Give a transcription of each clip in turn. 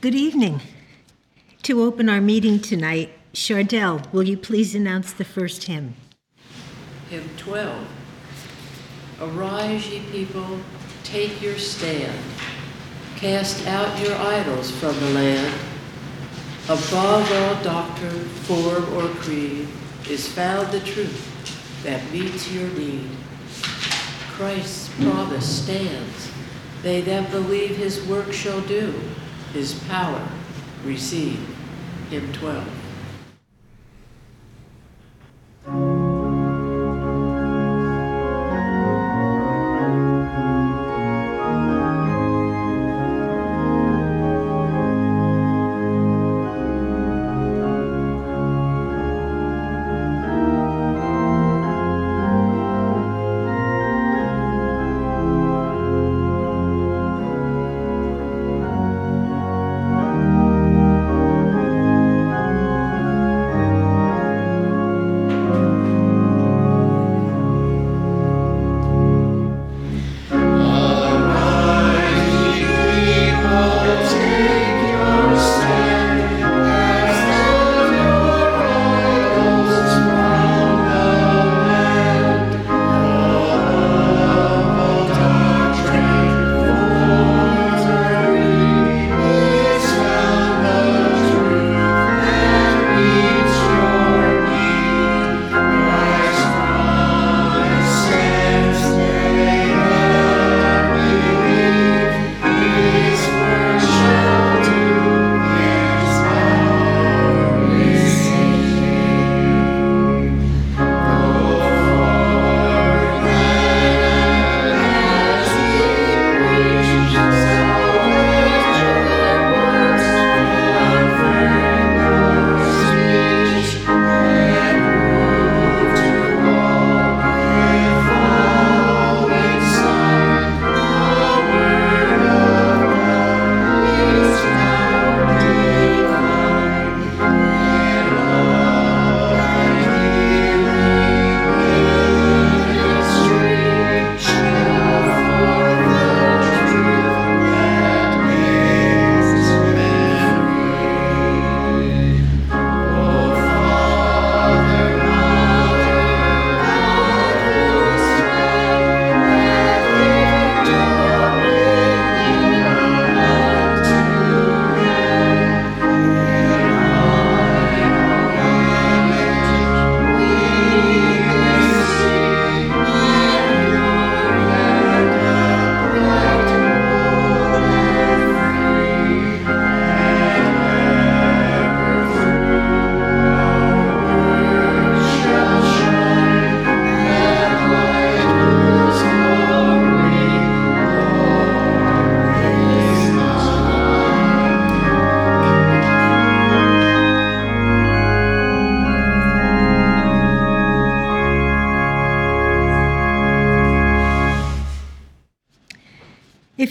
Good evening. To open our meeting tonight, Chardell, will you please announce the first hymn? Hymn 12. Arise, ye people, take your stand. Cast out your idols from the land. Above all doctrine, form, or creed is found the truth that meets your need. Christ's promise stands. They that believe his work shall do, his power receive. Hymn 12.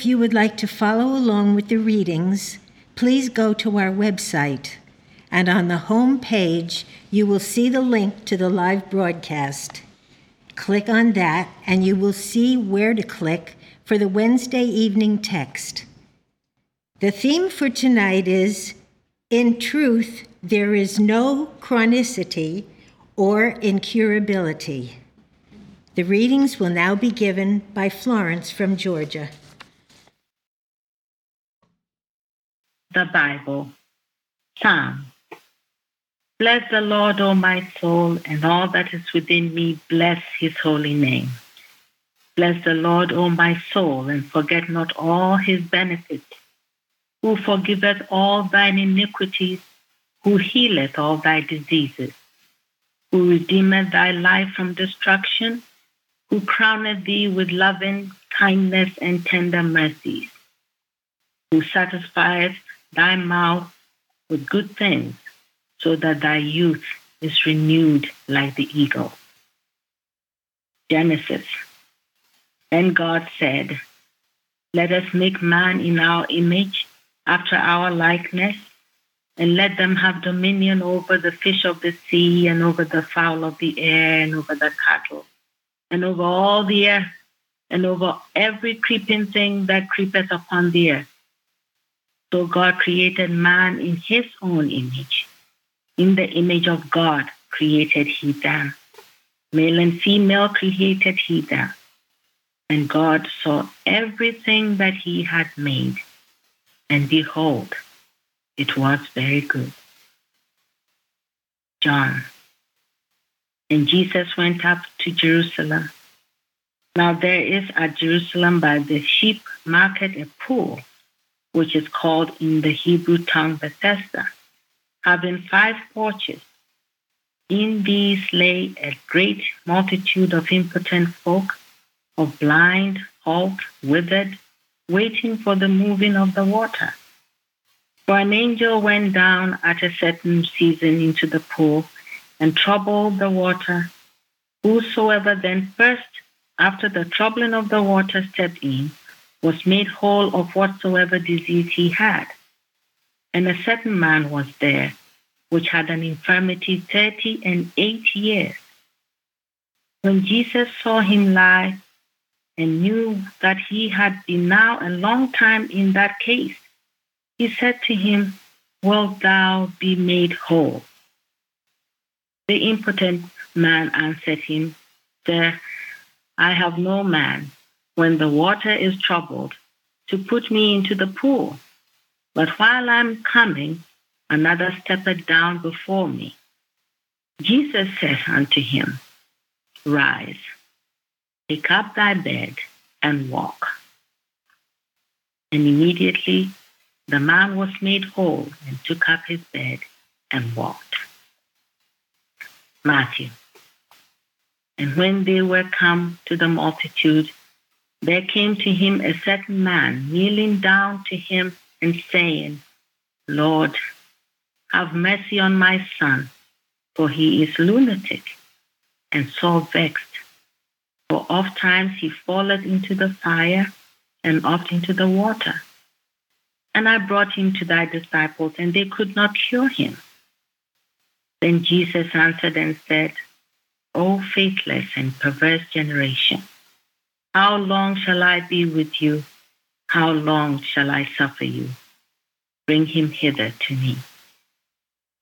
You would like to follow along with the readings, please go to our website, and on the home page, you will see the link to the live broadcast. Click on that, and you will see where to click for the Wednesday evening text. The theme for tonight is In truth, there is no chronicity or incurability. The readings will now be given by Florence from Georgia. The Bible. Psalm. Bless the Lord, O my soul, and all that is within me, bless his holy name. Bless the Lord, O my soul, and forget not all his benefits, who forgiveth all thine iniquities, who healeth all thy diseases, who redeemeth thy life from destruction, who crowneth thee with loving kindness and tender mercies, who satisfieth thy mouth with good things, so that thy youth is renewed like the eagle. Genesis. Then God said, Let us make man in our image, after our likeness, and let them have dominion over the fish of the sea, and over the fowl of the air, and over the cattle, and over all the earth, and over every creeping thing that creepeth upon the earth. So God created man in his own image. In the image of God created he them. Male and female created he them. And God saw everything that he had made, and behold, it was very good. John. And Jesus went up to Jerusalem. Now there is at Jerusalem by the sheep market a pool, which is called in the Hebrew tongue Bethesda, having five porches. In these lay a great multitude of impotent folk of blind, halt, withered, waiting for the moving of the water. For an angel went down at a certain season into the pool and troubled the water. Whosoever then first, after the troubling of the water, stepped in, was made whole of whatsoever disease he had. And a certain man was there, which had an infirmity thirty and eight years. When Jesus saw him lie and knew that he had been now a long time in that case, he said to him, Wilt thou be made whole? The impotent man answered him, Sir, I have no man, when the water is troubled, to put me into the pool. But while I'm coming, another steppeth down before me. Jesus said unto him, Rise Take up thy bed and walk. And immediately the man was made whole and took up his bed and walked. Matthew. And when they were come to the multitude, there came to him a certain man, kneeling down to him and saying, Lord, have mercy on my son, for he is lunatic and sore vexed for oft times he falleth into the fire and oft into the water. And I brought him to thy disciples, and they could not cure him. Then Jesus answered and said, O faithless and perverse generation, how long shall I be with you? How long shall I suffer you? Bring him hither to me.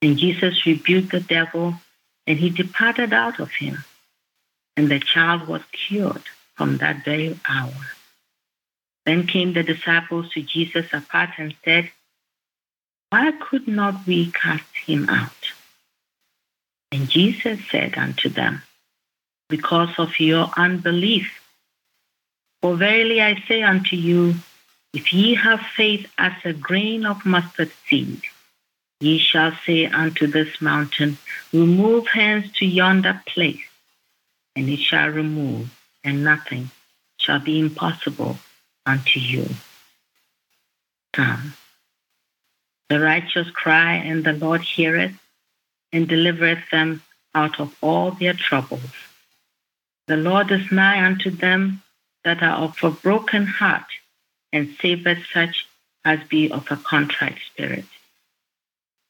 And Jesus rebuked the devil, and he departed out of him and the child was cured from that very hour. Then came the disciples to Jesus apart and said, Why could not we cast him out? And Jesus said unto them, Because of your unbelief. For verily I say unto you, if ye have faith as a grain of mustard seed, ye shall say unto this mountain, Remove hence to yonder place, and it shall remove, and nothing shall be impossible unto you. Come. The righteous cry, and the Lord heareth, and delivereth them out of all their troubles. The Lord is nigh unto them that are of a broken heart, and saveth such as be of a contrite spirit.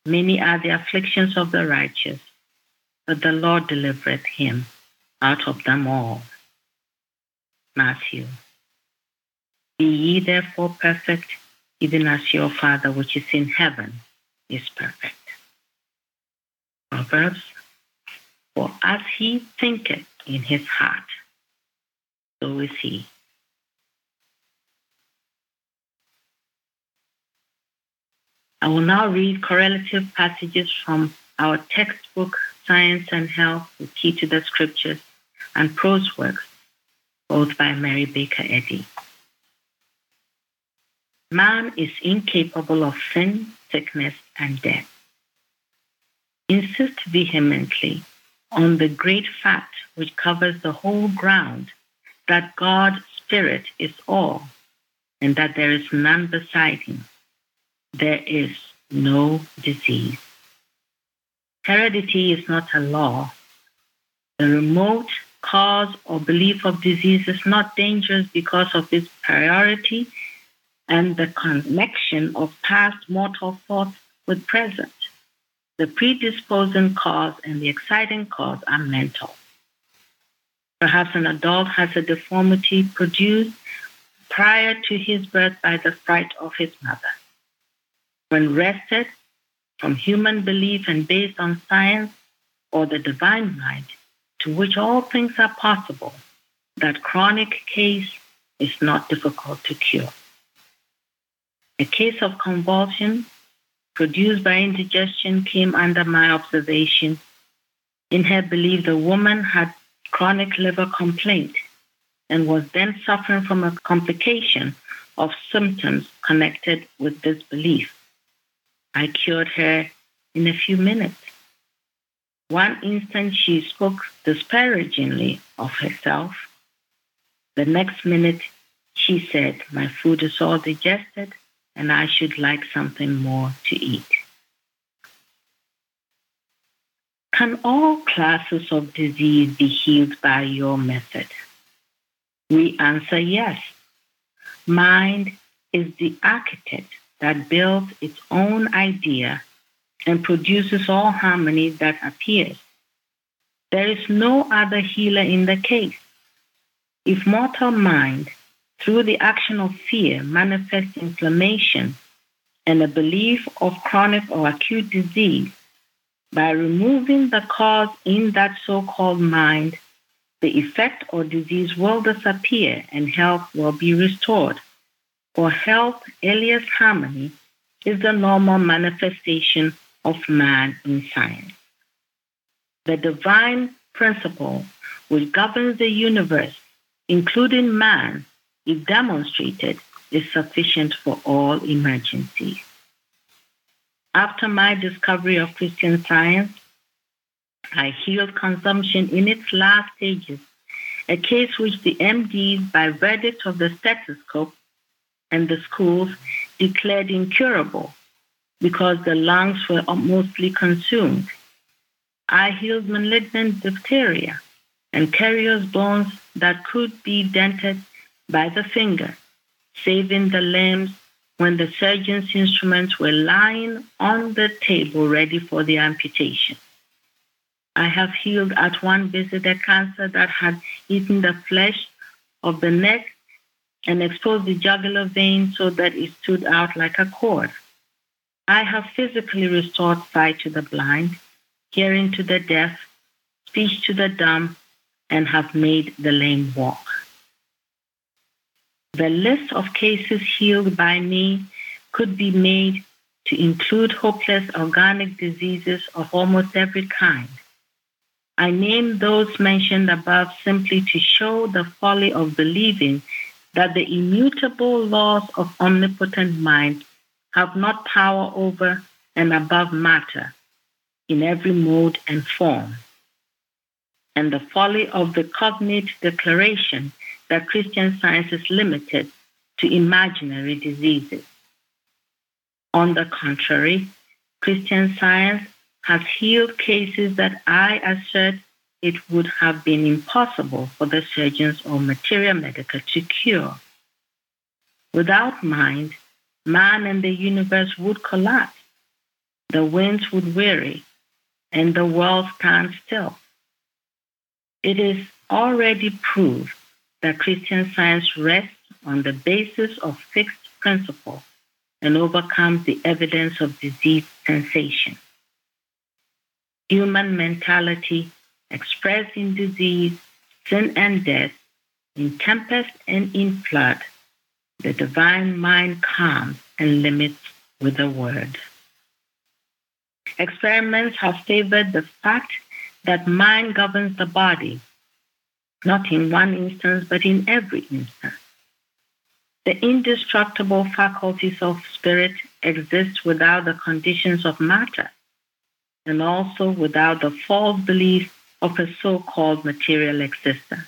Many are the afflictions of the righteous, but the Lord delivereth him out of them all. Matthew. Be ye therefore perfect, even as your Father which is in heaven is perfect. Proverbs. For as he thinketh in his heart, so is he. I will now read correlative passages from our textbook, Science and Health, the Key to the Scriptures, and prose works, both by Mary Baker Eddy. Man is incapable of sin, sickness, and death. Insist vehemently on the great fact which covers the whole ground that God's Spirit is all and that there is none beside him. There is no disease. Heredity is not a law. The remote cause or belief of disease is not dangerous because of its priority and the connection of past mortal thoughts with present. The predisposing cause and the exciting cause are mental. Perhaps an adult has a deformity produced prior to his birth by the fright of his mother. when wrested from human belief and based on science or the divine mind, to which all things are possible, that chronic case is not difficult to cure. A case of convulsion produced by indigestion came under my observation. In her belief, the woman had chronic liver complaint and was then suffering from a complication of symptoms connected with this belief. I cured her in a few minutes. One instant she spoke disparagingly of herself. The next minute she said, My food is all digested and I should like something more to eat. Can all classes of disease be healed by your method? We answer yes. Mind is the architect that builds its own idea and produces all harmony that appears. There is no other healer in the case. If mortal mind, through the action of fear, manifests inflammation and a belief of chronic or acute disease, by removing the cause in that so called mind, the effect or disease will disappear and health will be restored. For health, alias harmony, is the normal manifestation of man in science. The divine principle which governs the universe, including man, if demonstrated, is sufficient for all emergencies. After my discovery of Christian science, I healed consumption in its last stages, a case which the MDs, by verdict of the stethoscope and the schools, declared incurable because the lungs were mostly consumed. I healed malignant diphtheria and carious bones that could be dented by the finger, saving the limbs when the surgeon's instruments were lying on the table ready for the amputation. I have healed at one visit a cancer that had eaten the flesh of the neck and exposed the jugular vein so that it stood out like a cord. I have physically restored sight to the blind, hearing to the deaf, speech to the dumb, and have made the lame walk. The list of cases healed by me could be made to include hopeless organic diseases of almost every kind. I name those mentioned above simply to show the folly of believing that the immutable laws of omnipotent mind have not power over and above matter in every mode and form, and the folly of the cognate declaration that Christian science is limited to imaginary diseases. On the contrary, Christian science has healed cases that I assert it would have been impossible for the surgeons or materia medica to cure. Without mind, man and the universe would collapse, the winds would weary, and the world stand still. It is already proved that Christian science rests on the basis of fixed principles and overcomes the evidence of disease sensation. Human mentality expressed in disease, sin, and death, in tempest and in flood, the divine mind calms and limits with a word. Experiments have favored the fact that mind governs the body, not in one instance, but in every instance. The indestructible faculties of spirit exist without the conditions of matter and also without the false belief of a so called material existence.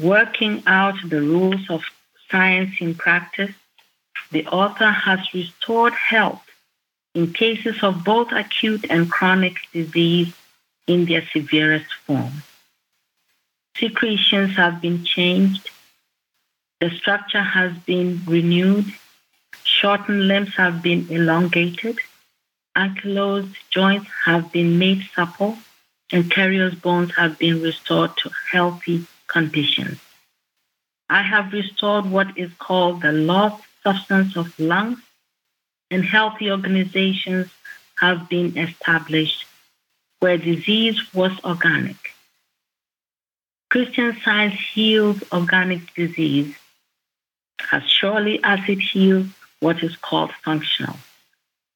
Working out the rules of science in practice, the author has restored health in cases of both acute and chronic disease in their severest form. Secretions have been changed, the structure has been renewed, shortened limbs have been elongated, ankylosed joints have been made supple, and carious bones have been restored to healthy conditions. I have restored what is called the lost substance of lungs, and healthy organizations have been established where disease was organic. Christian science heals organic disease as surely as it heals what is called functional,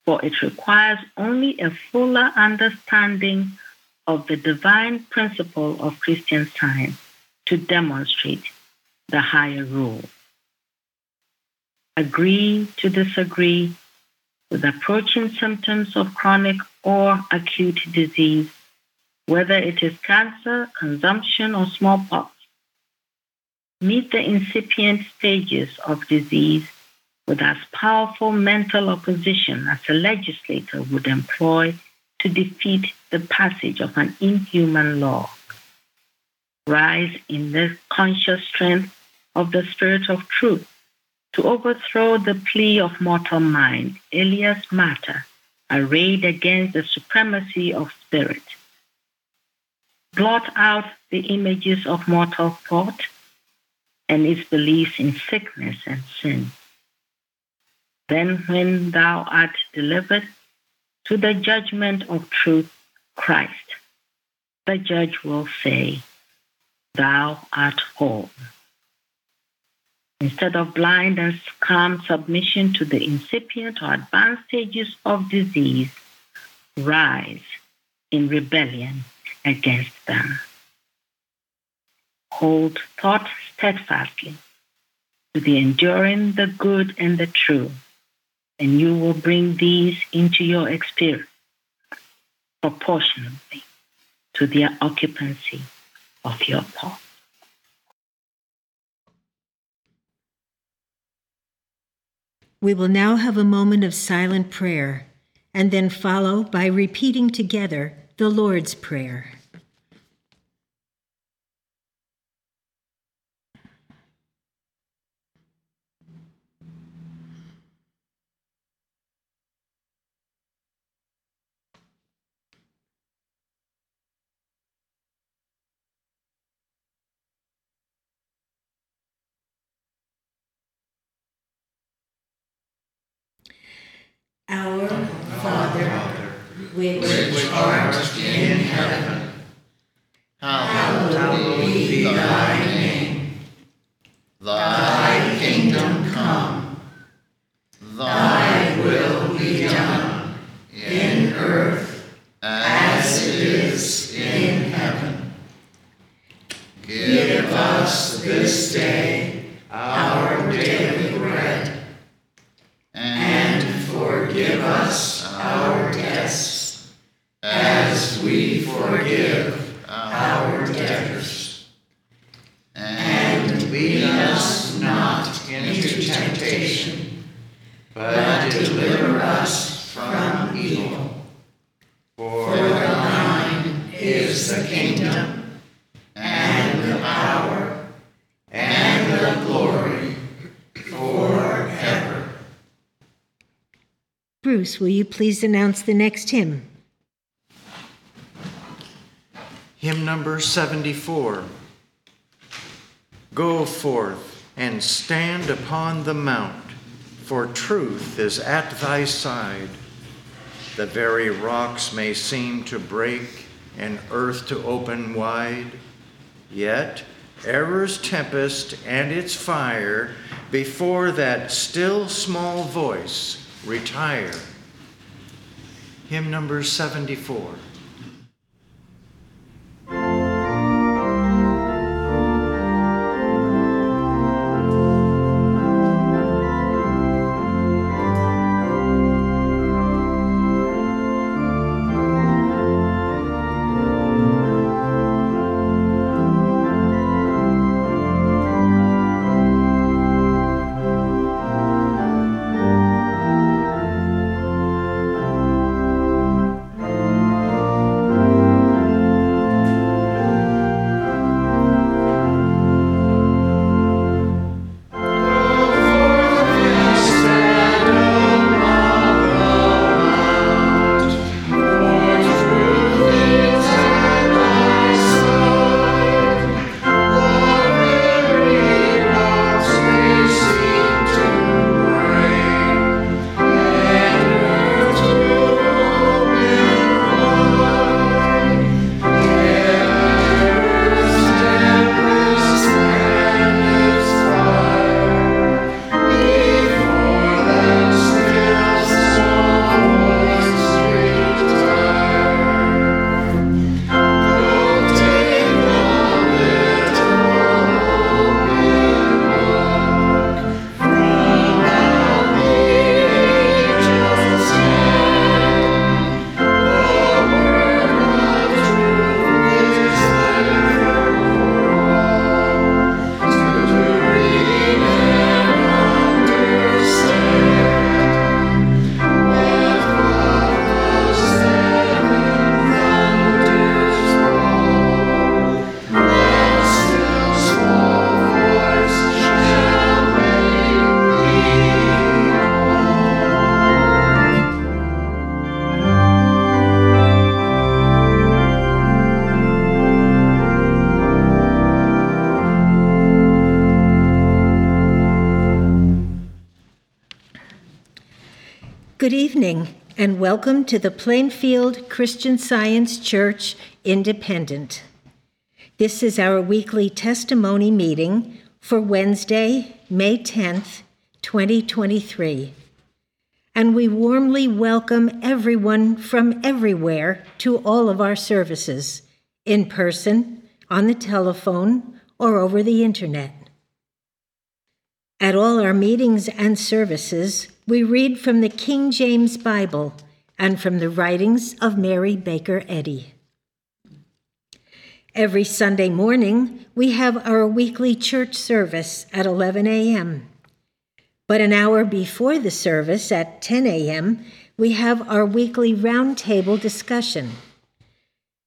for it requires only a fuller understanding of the divine principle of Christian science to demonstrate the higher rule. Agree to disagree with approaching symptoms of chronic or acute disease, whether it is cancer, consumption, or smallpox. Meet the incipient stages of disease with as powerful mental opposition as a legislator would employ to defeat the passage of an inhuman law. Rise in the conscious strength of the Spirit of truth to overthrow the plea of mortal mind, alias matter, arrayed against the supremacy of spirit. Blot out the images of mortal thought and its beliefs in sickness and sin. Then, when thou art delivered to the judgment of truth, Christ, the judge will say, Thou art whole. Instead of blind and calm submission to the incipient or advanced stages of disease, rise in rebellion against them. Hold thought steadfastly to the enduring, the good, and the true, and you will bring these into your experience proportionately to their occupancy of your thought. We will now have a moment of silent prayer and then follow by repeating together the Lord's Prayer. Our Father, which art in heaven, hallowed be thy name. Thy kingdom come, thy will be done in earth as it is in heaven. Give us this day our forgive our debtors. And lead us not into temptation, but deliver us from evil. For thine is the kingdom, and the power, and the glory, forever. Bruce, will you please announce the next hymn? Hymn number 74. Go forth and stand upon the mount, for truth is at thy side. The very rocks may seem to break and earth to open wide, yet error's tempest and its fire before that still small voice retire. Hymn number 74. Good evening, and welcome to the Plainfield Christian Science Church Independent. This is our weekly testimony meeting for Wednesday, May 10th, 2023. And we warmly welcome everyone from everywhere to all of our services, in person, on the telephone, or over the internet. At all our meetings and services, we read from the King James Bible and from the writings of Mary Baker Eddy. Every Sunday morning, we have our weekly church service at 11 a.m. But an hour before the service at 10 a.m., we have our weekly roundtable discussion.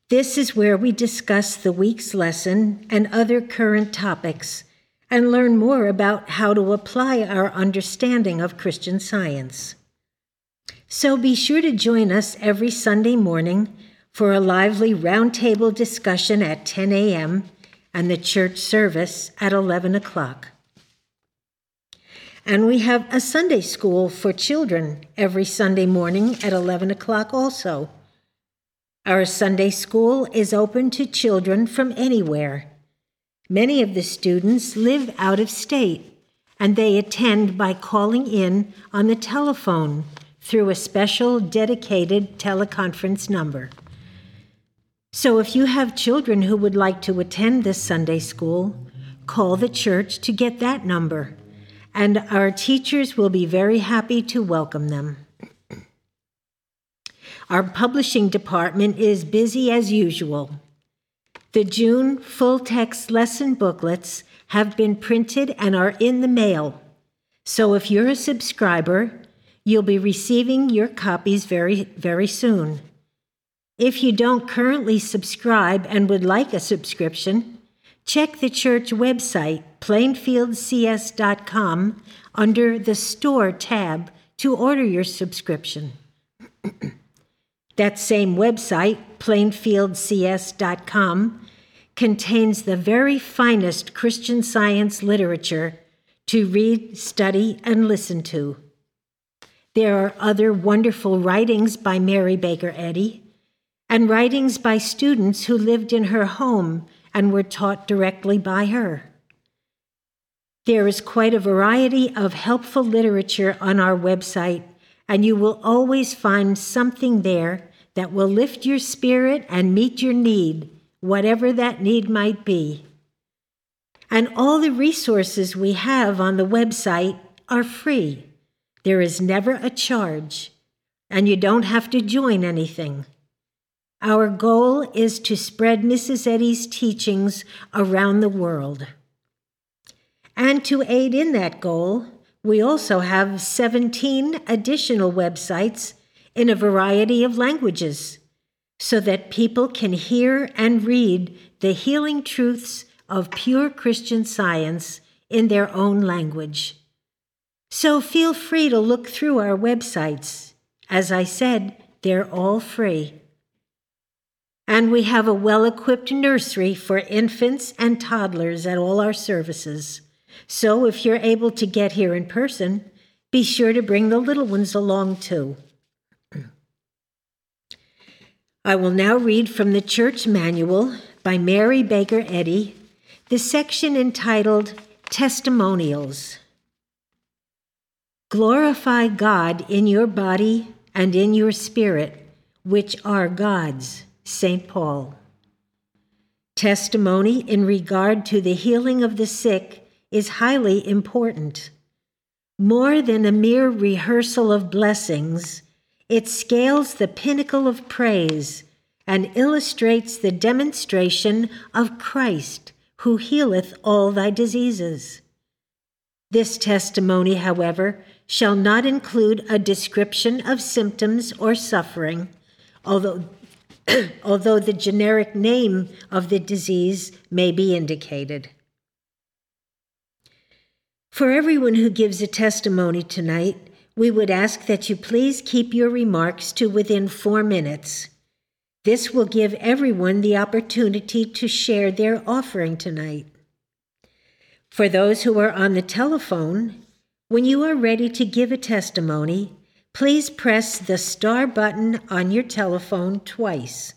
This is where we discuss the week's lesson and other current topics and learn more about how to apply our understanding of Christian science. So be sure to join us every Sunday morning for a lively roundtable discussion at 10 a.m. and the church service at 11 o'clock. And we have a Sunday school for children every Sunday morning at 11 o'clock also. Our Sunday school is open to children from anywhere Many of the students live out of state, and they attend by calling in on the telephone through a special dedicated teleconference number. So if you have children who would like to attend this Sunday school, call the church to get that number, and our teachers will be very happy to welcome them. Our publishing department is busy as usual. The June full text lesson booklets have been printed and are in the mail. So if you're a subscriber, you'll be receiving your copies very, very soon. If you don't currently subscribe and would like a subscription, check the church website, plainfieldcs.com, under the Store tab to order your subscription. that same website, plainfieldcs.com, contains the very finest Christian science literature to read, study, and listen to. There are other wonderful writings by Mary Baker Eddy and writings by students who lived in her home and were taught directly by her. There is quite a variety of helpful literature on our website, and you will always find something there that will lift your spirit and meet your need whatever that need might be. And all the resources we have on the website are free. There is never a charge, and you don't have to join anything. Our goal is to spread Mrs. Eddy's teachings around the world. And to aid in that goal, we also have 17 additional websites in a variety of languages so that people can hear and read the healing truths of pure Christian science in their own language. So feel free to look through our websites. As I said, they're all free. And we have a well equipped nursery for infants and toddlers at all our services. So if you're able to get here in person, be sure to bring the little ones along too. I will now read from the Church Manual by Mary Baker Eddy, the section entitled Testimonials. Glorify God in your body and in your spirit, which are God's. St. Paul. Testimony in regard to the healing of the sick is highly important. More than a mere rehearsal of blessings, it scales the pinnacle of praise and illustrates the demonstration of Christ, who healeth all thy diseases. This testimony, however, shall not include a description of symptoms or suffering, although, although the generic name of the disease may be indicated. For everyone who gives a testimony tonight, we would ask that you please keep your remarks to within four minutes. This will give everyone the opportunity to share their offering tonight. For those who are on the telephone, when you are ready to give a testimony, please press the star button on your telephone twice.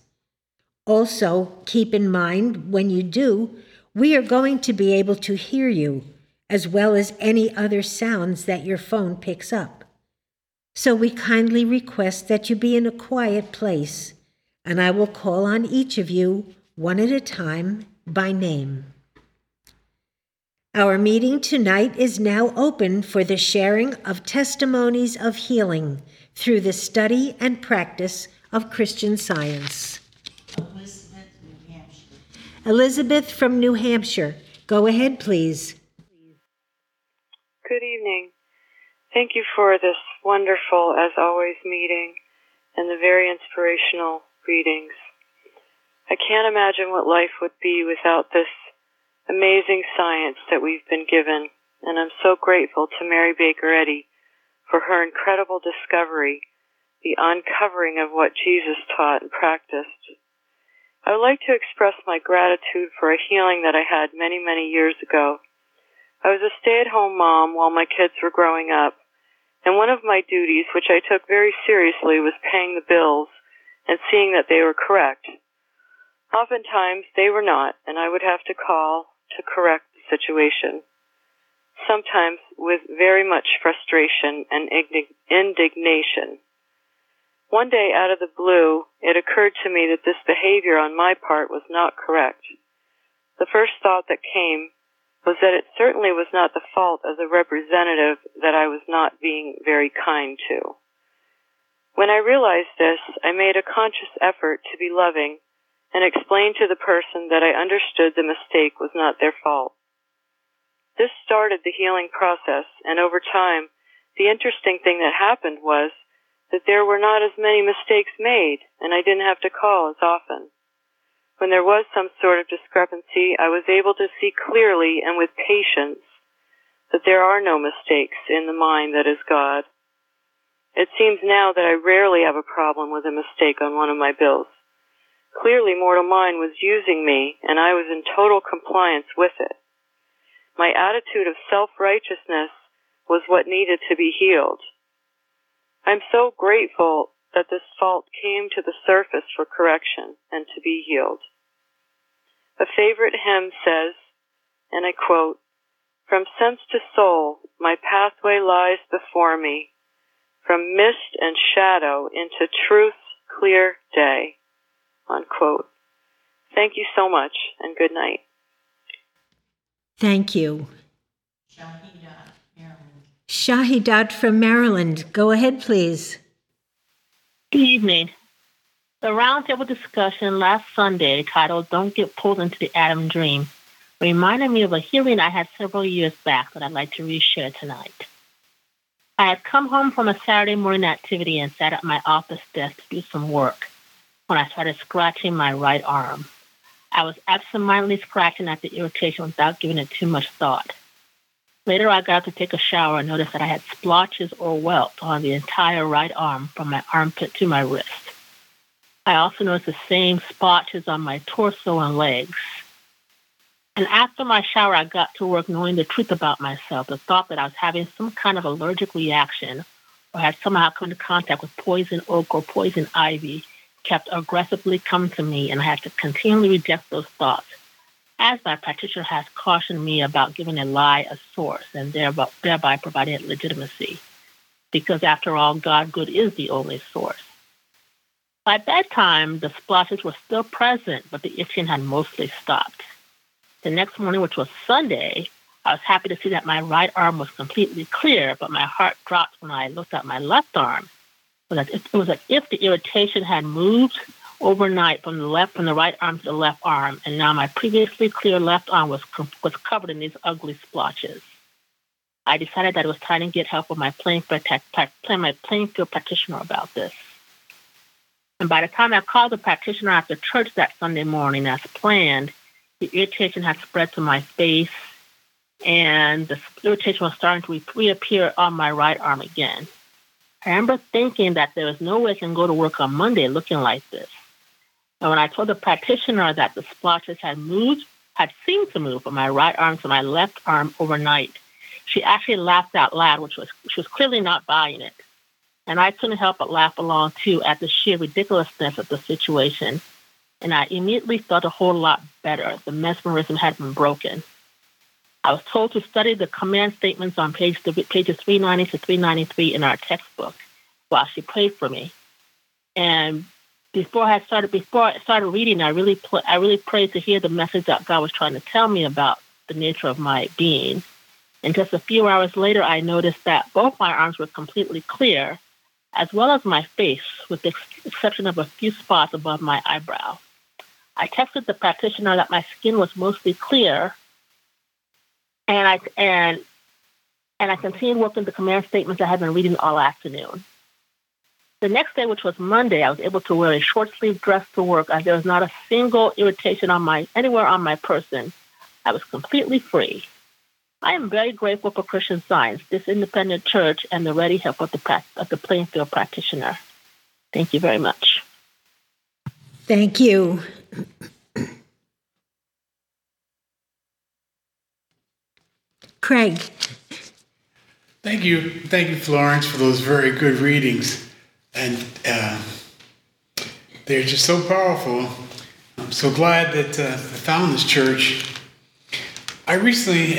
Also, keep in mind when you do, we are going to be able to hear you as well as any other sounds that your phone picks up. So we kindly request that you be in a quiet place, and I will call on each of you one at a time by name. Our meeting tonight is now open for the sharing of testimonies of healing through the study and practice of Christian Science. Elizabeth, New Hampshire. Elizabeth from New Hampshire, go ahead, please. Good evening. Thank you for this wonderful, as always, meeting and the very inspirational readings. I can't imagine what life would be without this amazing science that we've been given, and I'm so grateful to Mary Baker Eddy for her incredible discovery, the uncovering of what Jesus taught and practiced. I would like to express my gratitude for a healing that I had many, many years ago. I was a stay-at-home mom while my kids were growing up, and one of my duties, which I took very seriously, was paying the bills and seeing that they were correct. Oftentimes they were not, and I would have to call to correct the situation. Sometimes with very much frustration and indignation. One day out of the blue, it occurred to me that this behavior on my part was not correct. The first thought that came was that it certainly was not the fault of the representative that I was not being very kind to. When I realized this, I made a conscious effort to be loving and explained to the person that I understood the mistake was not their fault. This started the healing process, and over time, the interesting thing that happened was that there were not as many mistakes made, and I didn't have to call as often. When there was some sort of discrepancy, I was able to see clearly and with patience that there are no mistakes in the mind that is God. It seems now that I rarely have a problem with a mistake on one of my bills. Clearly, Mortal Mind was using me, and I was in total compliance with it. My attitude of self-righteousness was what needed to be healed. I'm so grateful that this fault came to the surface for correction and to be healed. A favorite hymn says, and I quote, From sense to soul, my pathway lies before me, from mist and shadow into truth's clear day unquote. Thank you so much and good night. Thank you. Shahidat, Maryland. Shahidat from Maryland, go ahead, please. Evening. The roundtable discussion last Sunday, titled Don't Get Pulled into the Adam Dream, reminded me of a hearing I had several years back that I'd like to reshare tonight. I had come home from a Saturday morning activity and sat at my office desk to do some work when I started scratching my right arm. I was absentmindedly scratching at the irritation without giving it too much thought. Later, I got to take a shower and noticed that I had splotches or welts on the entire right arm from my armpit to my wrist. I also noticed the same splotches on my torso and legs. And after my shower, I got to work knowing the truth about myself, the thought that I was having some kind of allergic reaction or had somehow come into contact with poison oak or poison ivy kept aggressively coming to me, and I had to continually reject those thoughts, as my practitioner has cautioned me about giving a lie a source and thereby, thereby providing it legitimacy. Because after all, God good is the only source. By bedtime, the splotches were still present, but the itching had mostly stopped. The next morning, which was Sunday, I was happy to see that my right arm was completely clear, but my heart dropped when I looked at my left arm it was as if the irritation had moved overnight from the left, from the right arm to the left arm, and now my previously clear left arm was was covered in these ugly splotches. I decided that it was time to get help with my playing, my Plainfield practitioner about this. And by the time I called the practitioner after church that Sunday morning, as planned, the irritation had spread to my face, and the irritation was starting to reappear on my right arm again. I remember thinking that there was no way I can go to work on Monday looking like this. And when I told the practitioner that the splotches had moved, had seemed to move from my right arm to my left arm overnight, she actually laughed out loud, which was she was clearly not buying it. and I couldn't help but laugh along too at the sheer ridiculousness of the situation. And I immediately felt a whole lot better. The mesmerism had been broken. I was told to study the command statements on page pages 390 to 393 in our textbook while she prayed for me. And before I started, before I started reading, I really, pl- I really prayed to hear the message that God was trying to tell me about the nature of my being. And just a few hours later, I noticed that both my arms were completely clear, as well as my face, with the ex- exception of a few spots above my eyebrow. I texted the practitioner that my skin was mostly clear, and I and and I continued working the command statements I had been reading all afternoon. The next day, which was Monday, I was able to wear a short sleeve dress to work as there was not a single irritation on my anywhere on my person. I was completely free. I am very grateful for Christian Science, this independent church, and the ready help of the, of the Plainfield practitioner. Thank you very much. Thank you. Craig. Thank you. Thank you, Florence, for those very good readings. And uh, they're just so powerful. I'm so glad that uh, I found this church. I recently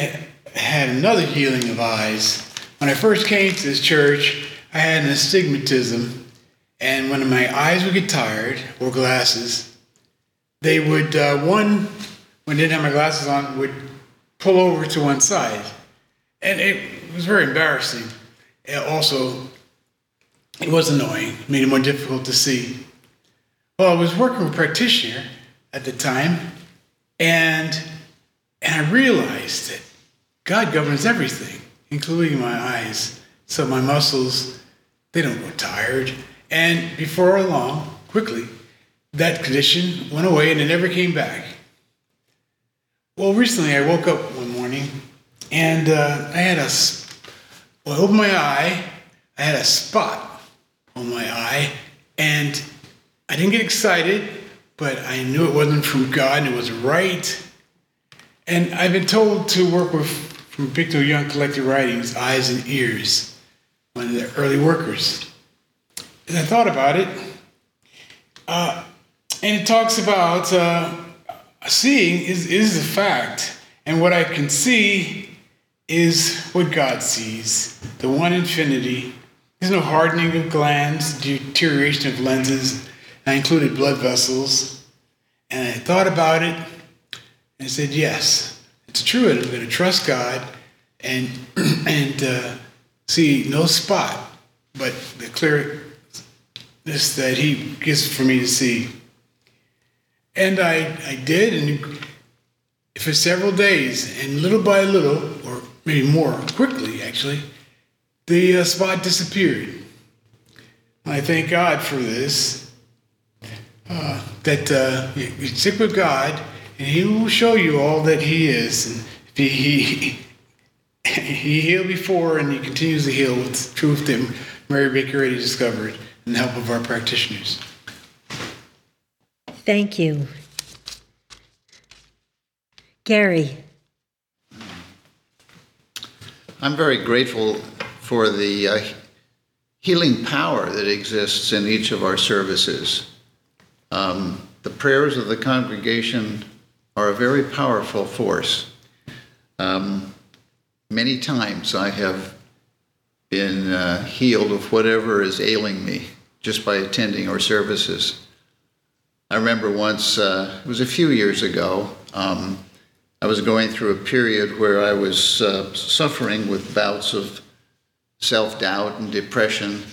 had another healing of eyes. When I first came to this church, I had an astigmatism, and when my eyes would get tired, or glasses, they would, uh, one, when I didn't have my glasses on, would pull over to one side. And it was very embarrassing. And also, it was annoying, made it more difficult to see. Well, I was working with a practitioner at the time, and, and I realized that God governs everything, including my eyes. So my muscles, they don't go tired. And before long, quickly, that condition went away and it never came back. Well, recently I woke up one morning and uh, I had a, well, I opened my eye, I had a spot on my eye, and I didn't get excited, but I knew it wasn't from God and it was right. And I've been told to work with, from Victor Young Collected Writings, Eyes and Ears, one of the early workers. As I thought about it, uh, and it talks about uh, seeing is, is a fact, and what I can see is what God sees the one infinity. There's no hardening of glands, deterioration of lenses. I included blood vessels. And I thought about it and I said, yes, it's true. And I'm going to trust God and, and uh, see no spot, but the clearness that He gives for me to see. And I, I did, and for several days, and little by little, or maybe more quickly actually, the uh, spot disappeared. I thank God for this. Uh, that uh, you stick with God, and He will show you all that He is. And he, he, he healed before, and He continues to heal with truth that Mary Baker Eddy discovered, and the help of our practitioners. Thank you. Gary. I'm very grateful for the uh, healing power that exists in each of our services. Um, the prayers of the congregation are a very powerful force. Um, many times I have been uh, healed of whatever is ailing me just by attending our services. I remember once, uh, it was a few years ago, um, I was going through a period where I was uh, suffering with bouts of self doubt and depression.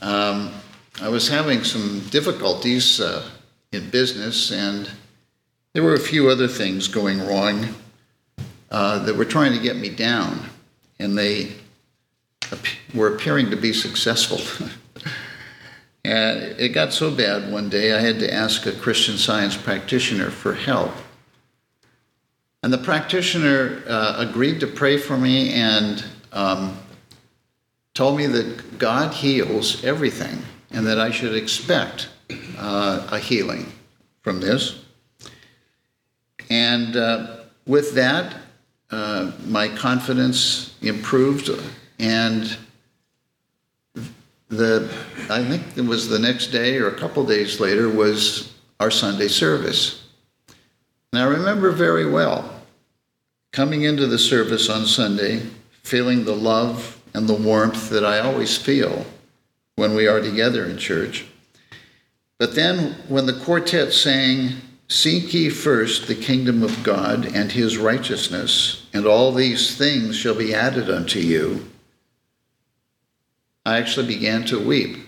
Um, I was having some difficulties uh, in business, and there were a few other things going wrong uh, that were trying to get me down, and they were appearing to be successful. and it got so bad one day I had to ask a Christian science practitioner for help. And the practitioner uh, agreed to pray for me and um, told me that God heals everything and that I should expect uh, a healing from this. And uh, with that, uh, my confidence improved, and the I think it was the next day or a couple days later was our Sunday service. And I remember very well coming into the service on Sunday, feeling the love and the warmth that I always feel when we are together in church. But then when the quartet sang, Seek ye first the kingdom of God and his righteousness, and all these things shall be added unto you, I actually began to weep.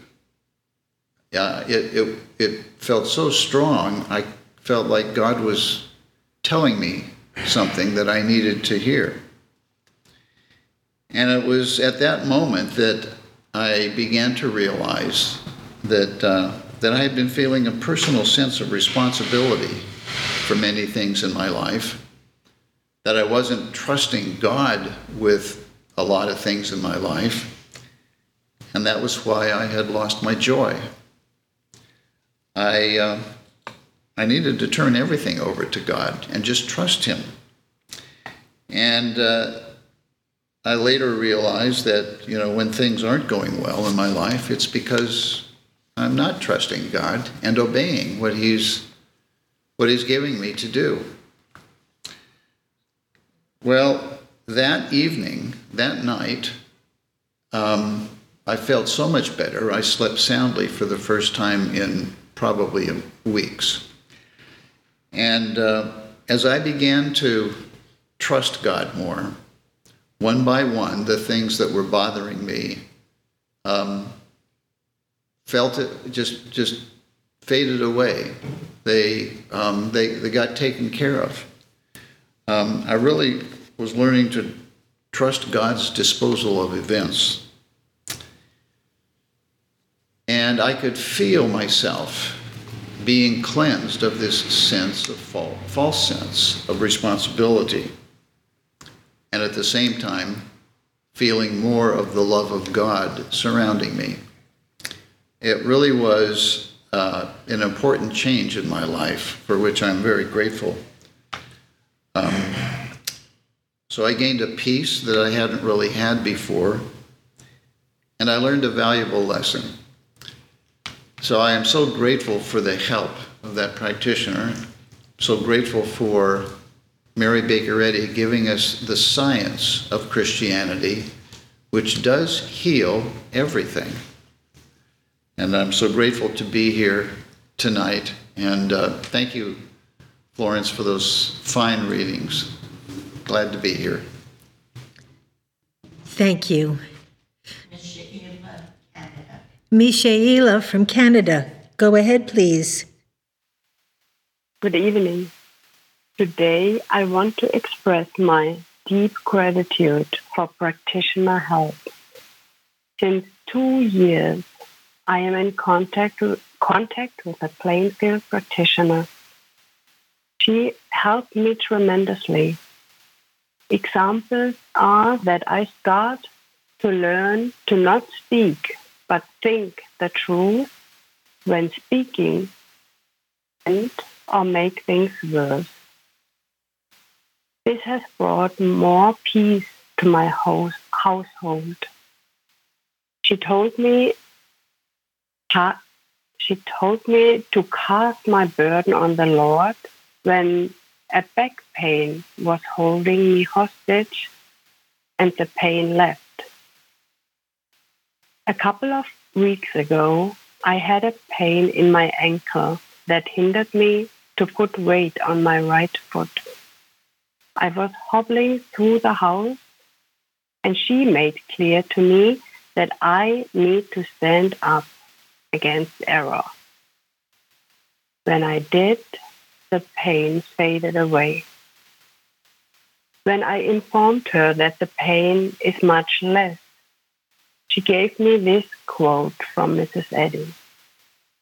Yeah, it, it, it felt so strong, I felt like God was telling me something that I needed to hear. And it was at that moment that I began to realize that, uh, that I had been feeling a personal sense of responsibility for many things in my life, that I wasn't trusting God with a lot of things in my life, and that was why I had lost my joy. I, uh, I needed to turn everything over to God and just trust Him. And uh, I later realized that, you know, when things aren't going well in my life, it's because I'm not trusting God and obeying what He's what He's giving me to do. Well, that evening, that night, um, I felt so much better. I slept soundly for the first time in probably weeks. And uh, as I began to trust God more, one by one, the things that were bothering me um, felt it just just faded away. They um, they they got taken care of. Um, I really was learning to trust God's disposal of events. And I could feel myself being cleansed of this sense of false, false sense of responsibility. And at the same time, feeling more of the love of God surrounding me. It really was uh, an important change in my life for which I'm very grateful. Um, so I gained a peace that I hadn't really had before, and I learned a valuable lesson. So I am so grateful for the help of that practitioner, so grateful for Mary Baker Eddy giving us the science of Christianity, which does heal everything. And I'm so grateful to be here tonight. And uh, thank you, Florence, for those fine readings. Glad to be here. Thank you. Mishaela, Mishaela from Canada. Go ahead, please. Good evening. Today, I want to express my deep gratitude for practitioner help. Since two years, I am in contact contact with a Plainfield practitioner. She helped me tremendously. Examples are that I start to learn to not speak but think the truth when speaking and or make things worse. This has brought more peace to my house, household. She told me she told me to cast my burden on the Lord when a back pain was holding me hostage and the pain left. A couple of weeks ago, I had a pain in my ankle that hindered me to put weight on my right foot. I was hobbling through the house, and she made clear to me that I need to stand up against error. When I did, the pain faded away. When I informed her that the pain is much less, she gave me this quote from Mrs. Eddy.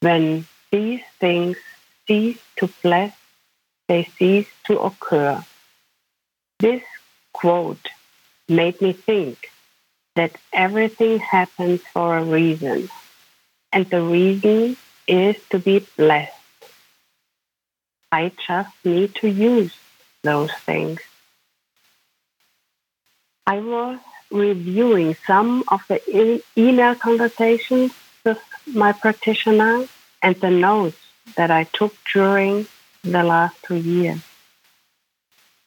When these things cease to bless, they cease to occur. This quote made me think that everything happens for a reason, and the reason is to be blessed. I just need to use those things. I was reviewing some of the e- email conversations with my practitioner and the notes that I took during the last two years.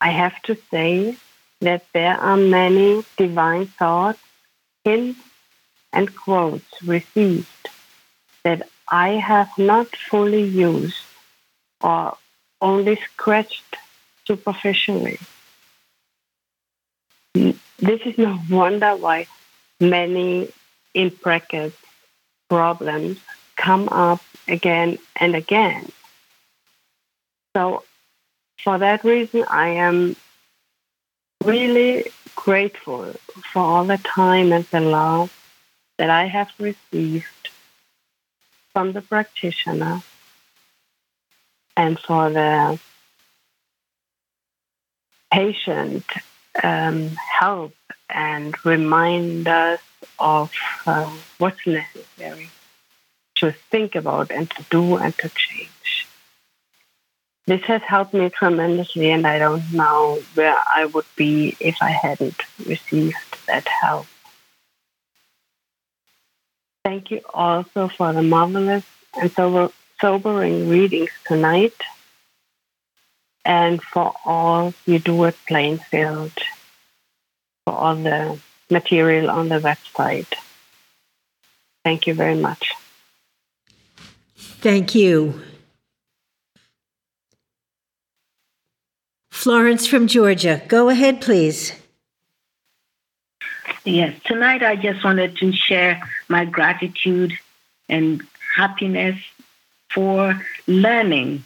I have to say that there are many divine thoughts, hints, and quotes received that I have not fully used or only scratched superficially. This is no wonder why many in brackets problems come up again and again. So, for that reason, I am really grateful for all the time and the love that I have received from the practitioner and for the patient um, help and remind us of uh, what's necessary to think about and to do and to change. This has helped me tremendously, and I don't know where I would be if I hadn't received that help. Thank you also for the marvelous and sober, sobering readings tonight and for all you do at Plainfield, for all the material on the website. Thank you very much. Thank you. Florence from Georgia, go ahead, please. Yes, tonight I just wanted to share my gratitude and happiness for learning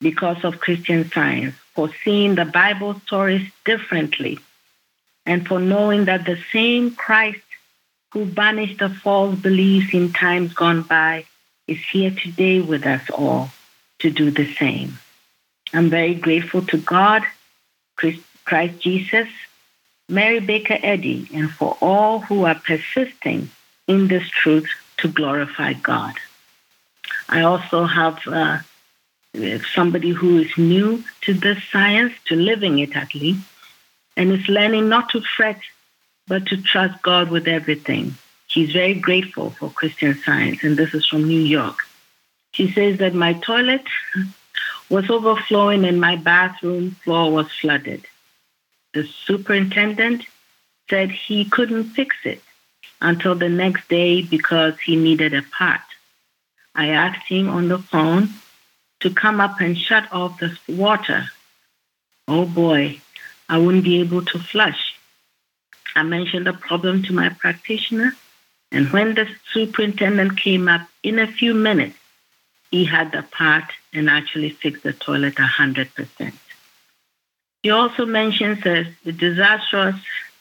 because of Christian science, for seeing the Bible stories differently, and for knowing that the same Christ who banished the false beliefs in times gone by is here today with us all to do the same. I'm very grateful to God, Christ Jesus, Mary Baker Eddy, and for all who are persisting in this truth to glorify God. I also have uh, somebody who is new to this science, to living it at least, and is learning not to fret, but to trust God with everything. She's very grateful for Christian science, and this is from New York. She says that my toilet was overflowing and my bathroom floor was flooded. The superintendent said he couldn't fix it until the next day because he needed a part. I asked him on the phone to come up and shut off the water. Oh boy, I wouldn't be able to flush. I mentioned the problem to my practitioner, and when the superintendent came up in a few minutes, he had the part and actually fixed the toilet 100%. She also mentions the, the disastrous,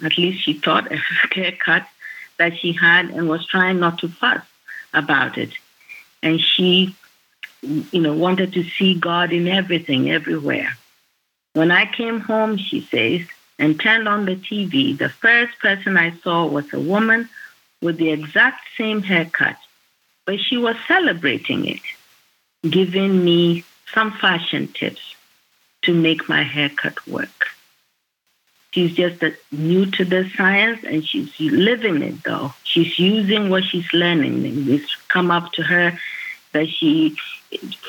at least she thought, a haircut that she had and was trying not to fuss about it. And she, you know, wanted to see God in everything, everywhere. When I came home, she says, and turned on the TV, the first person I saw was a woman with the exact same haircut, but she was celebrating it, giving me some fashion tips to make my haircut work. She's just new to the science and she's living it though. She's using what she's learning. And it's come up to her that she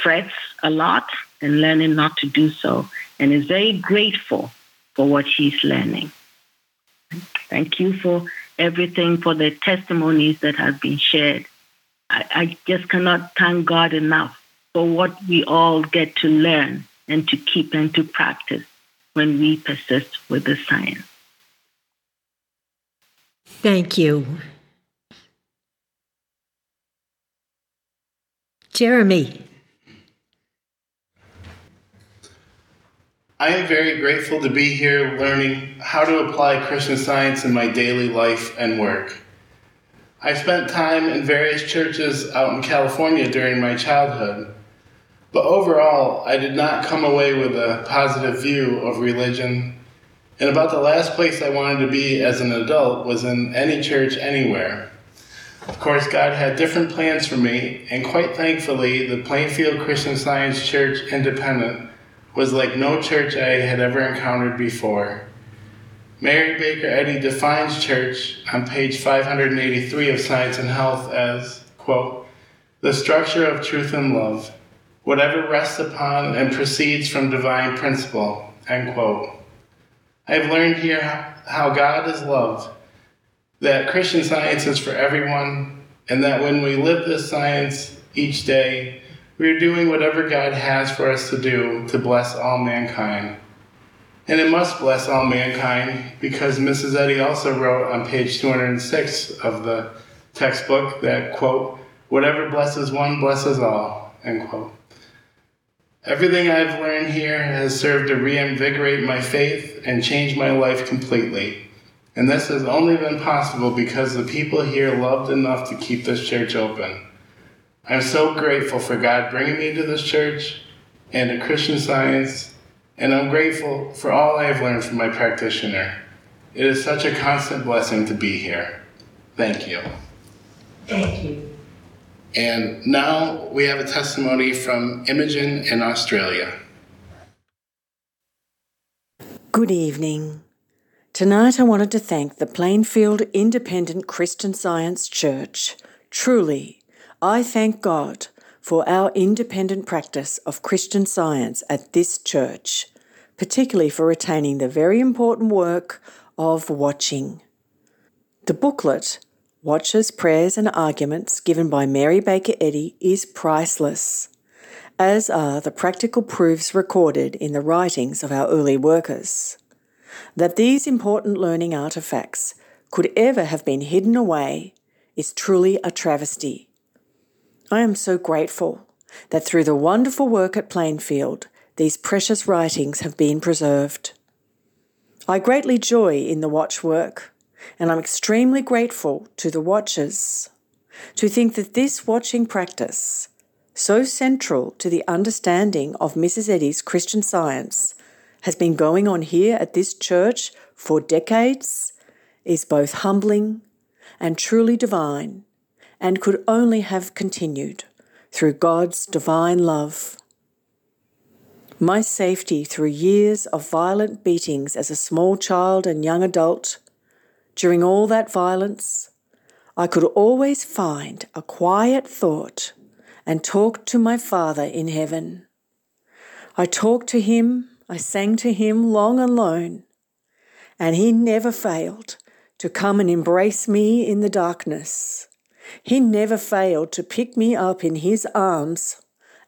frets a lot and learning not to do so and is very grateful for what she's learning. Thank you for everything, for the testimonies that have been shared. I, I just cannot thank God enough for what we all get to learn and to keep and to practice when we persist with the science. Thank you. Jeremy. I am very grateful to be here learning how to apply Christian science in my daily life and work. I spent time in various churches out in California during my childhood, but overall, I did not come away with a positive view of religion. And about the last place I wanted to be as an adult was in any church anywhere. Of course, God had different plans for me, and quite thankfully, the Plainfield Christian Science Church Independent was like no church I had ever encountered before. Mary Baker Eddy defines church on page 583 of Science and Health as, quote, the structure of truth and love, whatever rests upon and proceeds from divine principle, end quote. I've learned here how God is love, that Christian science is for everyone, and that when we live this science each day, we are doing whatever God has for us to do to bless all mankind. And it must bless all mankind because Mrs. Eddy also wrote on page 206 of the textbook that, quote, whatever blesses one blesses all, end quote. Everything I've learned here has served to reinvigorate my faith and change my life completely. And this has only been possible because the people here loved enough to keep this church open. I'm so grateful for God bringing me to this church and to Christian Science, and I'm grateful for all I have learned from my practitioner. It is such a constant blessing to be here. Thank you. Thank you. And now we have a testimony from Imogen in Australia. Good evening. Tonight I wanted to thank the Plainfield Independent Christian Science Church. Truly, I thank God for our independent practice of Christian science at this church, particularly for retaining the very important work of watching. The booklet, Watches, Prayers and Arguments, given by Mary Baker Eddy, is priceless, as are the practical proofs recorded in the writings of our early workers. That these important learning artifacts could ever have been hidden away is truly a travesty. I am so grateful that through the wonderful work at Plainfield, these precious writings have been preserved. I greatly joy in the watch work, and I'm extremely grateful to the watchers to think that this watching practice, so central to the understanding of Mrs. Eddy's Christian science, has been going on here at this church for decades, is both humbling and truly divine and could only have continued through God's divine love. My safety through years of violent beatings as a small child and young adult, during all that violence, I could always find a quiet thought and talk to my Father in heaven. I talked to him, I sang to him long and lone, and he never failed to come and embrace me in the darkness he never failed to pick me up in his arms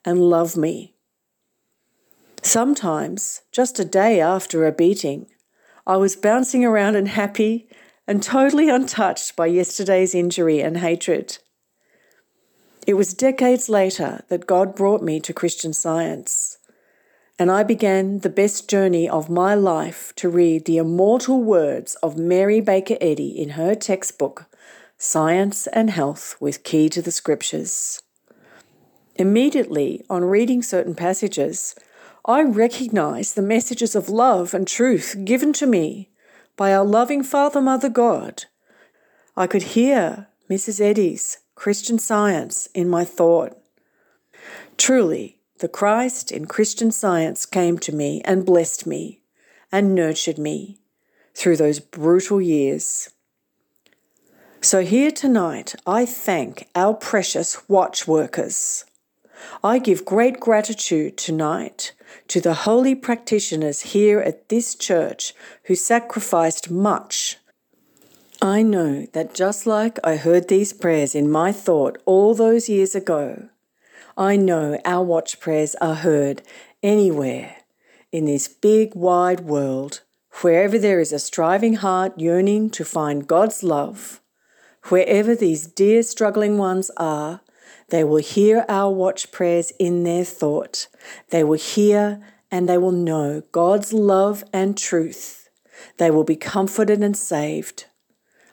and love me. Sometimes, just a day after a beating, I was bouncing around and happy and totally untouched by yesterday's injury and hatred. It was decades later that God brought me to Christian Science, and I began the best journey of my life to read the immortal words of Mary Baker Eddy in her textbook, Science and Health with Key to the Scriptures. Immediately, on reading certain passages, I recognized the messages of love and truth given to me by our loving Father, Mother God. I could hear Mrs. Eddy's Christian Science in my thought. Truly, the Christ in Christian Science came to me and blessed me and nurtured me through those brutal years. So, here tonight, I thank our precious watch workers. I give great gratitude tonight to the holy practitioners here at this church who sacrificed much. I know that just like I heard these prayers in my thought all those years ago, I know our watch prayers are heard anywhere in this big wide world, wherever there is a striving heart yearning to find God's love Wherever these dear struggling ones are, they will hear our watch prayers in their thought. They will hear and they will know God's love and truth. They will be comforted and saved.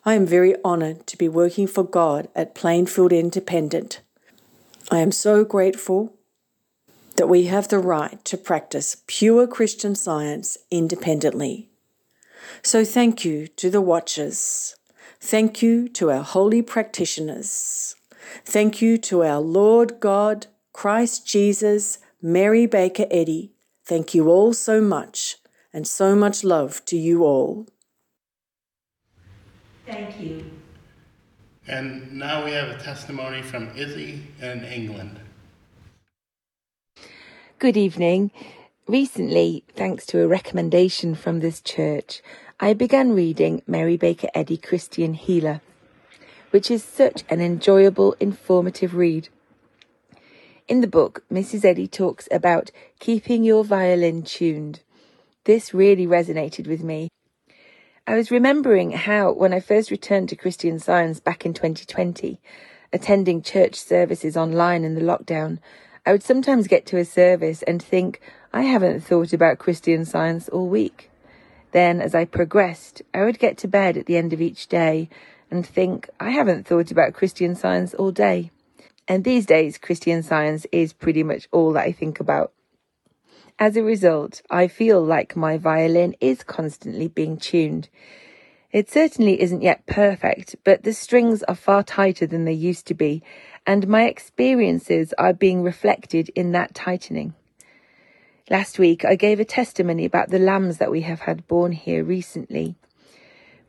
I am very honored to be working for God at Plainfield Independent. I am so grateful that we have the right to practice pure Christian science independently. So thank you to the watchers. Thank you to our holy practitioners. Thank you to our Lord God, Christ Jesus, Mary Baker Eddy. Thank you all so much, and so much love to you all. Thank you. And now we have a testimony from Izzy in England. Good evening. Recently, thanks to a recommendation from this church, I began reading Mary Baker Eddy Christian Healer, which is such an enjoyable, informative read. In the book, Mrs. Eddy talks about keeping your violin tuned. This really resonated with me. I was remembering how, when I first returned to Christian Science back in 2020, attending church services online in the lockdown, I would sometimes get to a service and think, I haven't thought about Christian Science all week. Then, as I progressed, I would get to bed at the end of each day and think, I haven't thought about Christian Science all day. And these days, Christian Science is pretty much all that I think about. As a result, I feel like my violin is constantly being tuned. It certainly isn't yet perfect, but the strings are far tighter than they used to be, and my experiences are being reflected in that tightening. Last week, I gave a testimony about the lambs that we have had born here recently.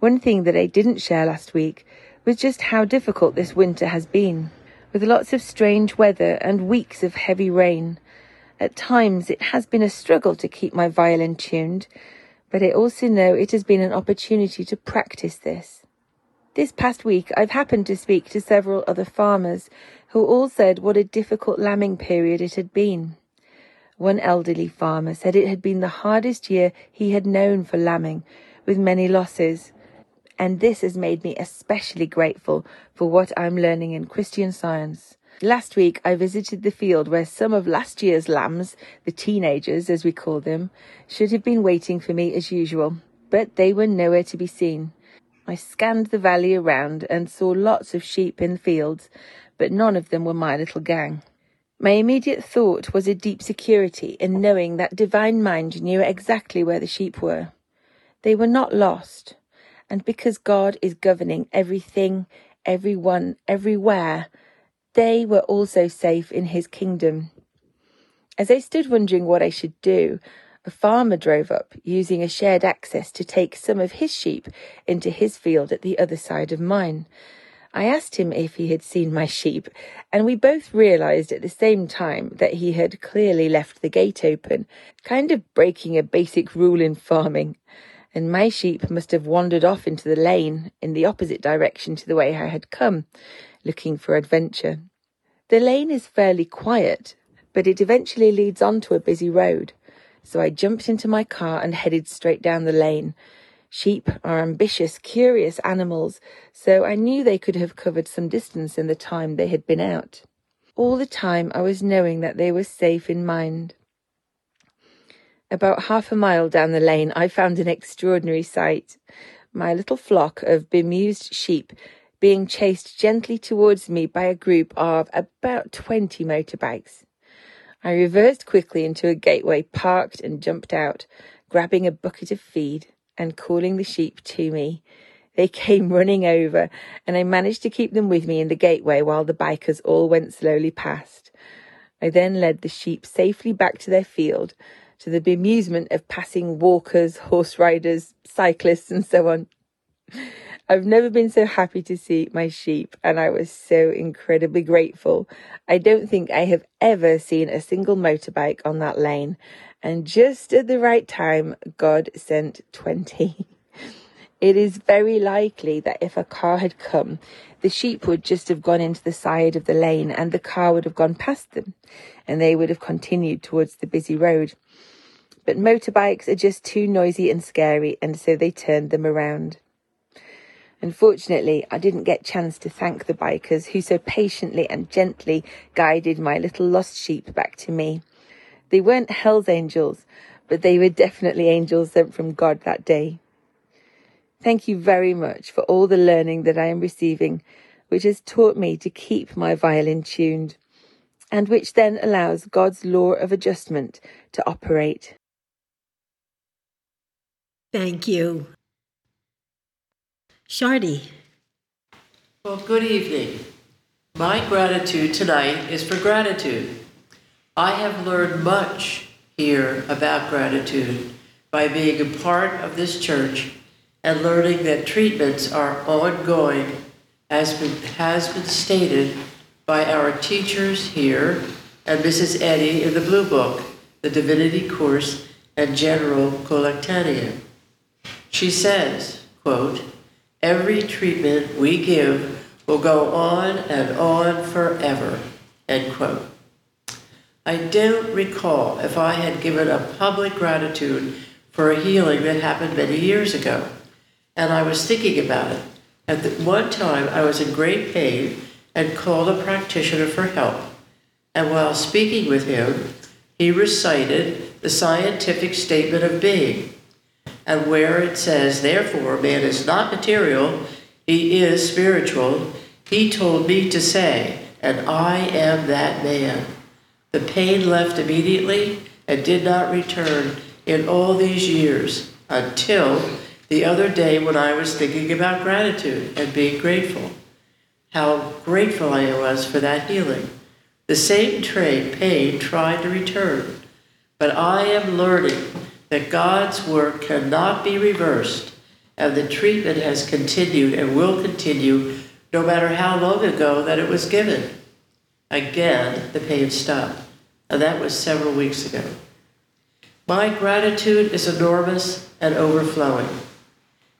One thing that I didn't share last week was just how difficult this winter has been, with lots of strange weather and weeks of heavy rain. At times, it has been a struggle to keep my violin tuned, but I also know it has been an opportunity to practice this. This past week, I've happened to speak to several other farmers who all said what a difficult lambing period it had been. One elderly farmer said it had been the hardest year he had known for lambing, with many losses. And this has made me especially grateful for what I'm learning in Christian science. Last week, I visited the field where some of last year's lambs, the teenagers as we call them, should have been waiting for me as usual, but they were nowhere to be seen. I scanned the valley around and saw lots of sheep in the fields, but none of them were my little gang. My immediate thought was a deep security in knowing that Divine Mind knew exactly where the sheep were. They were not lost, and because God is governing everything, everyone, everywhere, they were also safe in his kingdom. As I stood wondering what I should do, a farmer drove up using a shared access to take some of his sheep into his field at the other side of mine. I asked him if he had seen my sheep, and we both realized at the same time that he had clearly left the gate open, kind of breaking a basic rule in farming. And my sheep must have wandered off into the lane in the opposite direction to the way I had come, looking for adventure. The lane is fairly quiet, but it eventually leads onto a busy road. So I jumped into my car and headed straight down the lane. Sheep are ambitious, curious animals, so I knew they could have covered some distance in the time they had been out. All the time I was knowing that they were safe in mind. About half a mile down the lane, I found an extraordinary sight. My little flock of bemused sheep being chased gently towards me by a group of about 20 motorbikes. I reversed quickly into a gateway, parked, and jumped out, grabbing a bucket of feed and calling the sheep to me. They came running over, and I managed to keep them with me in the gateway while the bikers all went slowly past. I then led the sheep safely back to their field, to the bemusement of passing walkers, horse riders, cyclists, and so on. I've never been so happy to see my sheep, and I was so incredibly grateful. I don't think I have ever seen a single motorbike on that lane, and just at the right time, God sent 20. It is very likely that if a car had come, the sheep would just have gone into the side of the lane and the car would have gone past them, and they would have continued towards the busy road. But motorbikes are just too noisy and scary, and so they turned them around. Unfortunately, I didn't get chance to thank the bikers who so patiently and gently guided my little lost sheep back to me. They weren't Hell's angels, but they were definitely angels sent from God that day. Thank you very much for all the learning that I am receiving, which has taught me to keep my violin tuned, and which then allows God's law of adjustment to operate. Thank you. Shardy. Well, good evening. My gratitude tonight is for gratitude. I have learned much here about gratitude by being a part of this church and learning that treatments are ongoing as been, has been stated by our teachers here and Mrs. Eddy in the Blue Book, the Divinity Course, and General Collectanea. She says, quote, every treatment we give will go on and on forever, end quote. I don't recall if I had given a public gratitude for a healing that happened many years ago, and I was thinking about it. At the, one time, I was in great pain and called a practitioner for help. And while speaking with him, he recited the scientific statement of being. And where it says, therefore, man is not material, he is spiritual, he told me to say, and I am that man. The pain left immediately and did not return in all these years until the other day when I was thinking about gratitude and being grateful. How grateful I was for that healing. The same train pain tried to return, but I am learning that God's work cannot be reversed, and the treatment has continued and will continue no matter how long ago that it was given. Again, the pain stopped, and that was several weeks ago. My gratitude is enormous and overflowing.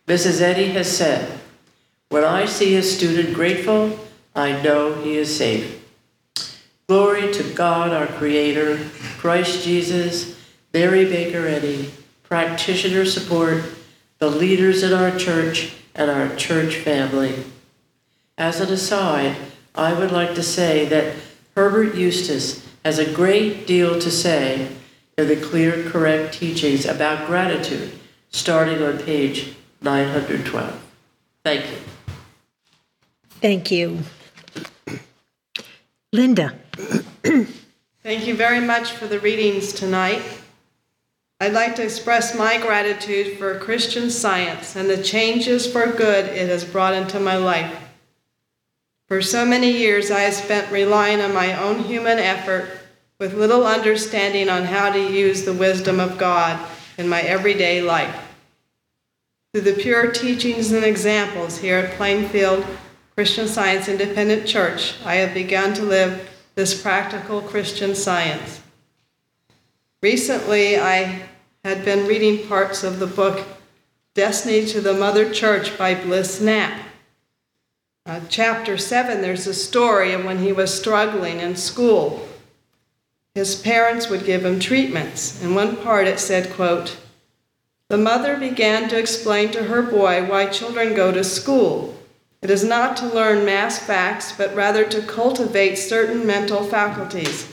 Mrs. Eddy has said, When I see a student grateful, I know he is safe. Glory to God, our Creator, Christ Jesus, Mary Baker Eddy, practitioner support, the leaders in our church, and our church family. As an aside, I would like to say that Herbert Eustace has a great deal to say in the clear, correct teachings about gratitude, starting on page 912. Thank you. Thank you. Linda. Thank you very much for the readings tonight. I'd like to express my gratitude for Christian science and the changes for good it has brought into my life. For so many years, I have spent relying on my own human effort with little understanding on how to use the wisdom of God in my everyday life. Through the pure teachings and examples here at Plainfield Christian Science Independent Church, I have begun to live this practical Christian science. Recently, I had been reading parts of the book Destiny to the Mother Church by Bliss Knapp. Uh, chapter 7, there's a story of when he was struggling in school. His parents would give him treatments. In one part it said, quote, The mother began to explain to her boy why children go to school it is not to learn mass facts, but rather to cultivate certain mental faculties.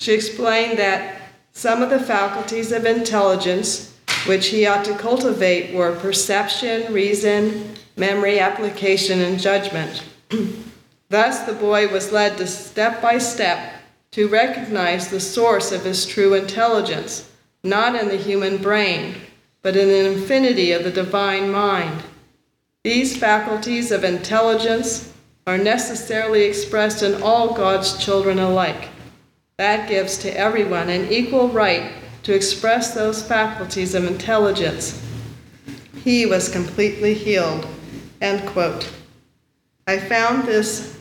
She explained that some of the faculties of intelligence which he ought to cultivate were perception, reason, memory, application, and judgment. Thus, the boy was led to step by step to recognize the source of his true intelligence, not in the human brain, but in the infinity of the divine mind. These faculties of intelligence are necessarily expressed in all God's children alike. That gives to everyone an equal right to express those faculties of intelligence. He was completely healed. End quote. I found this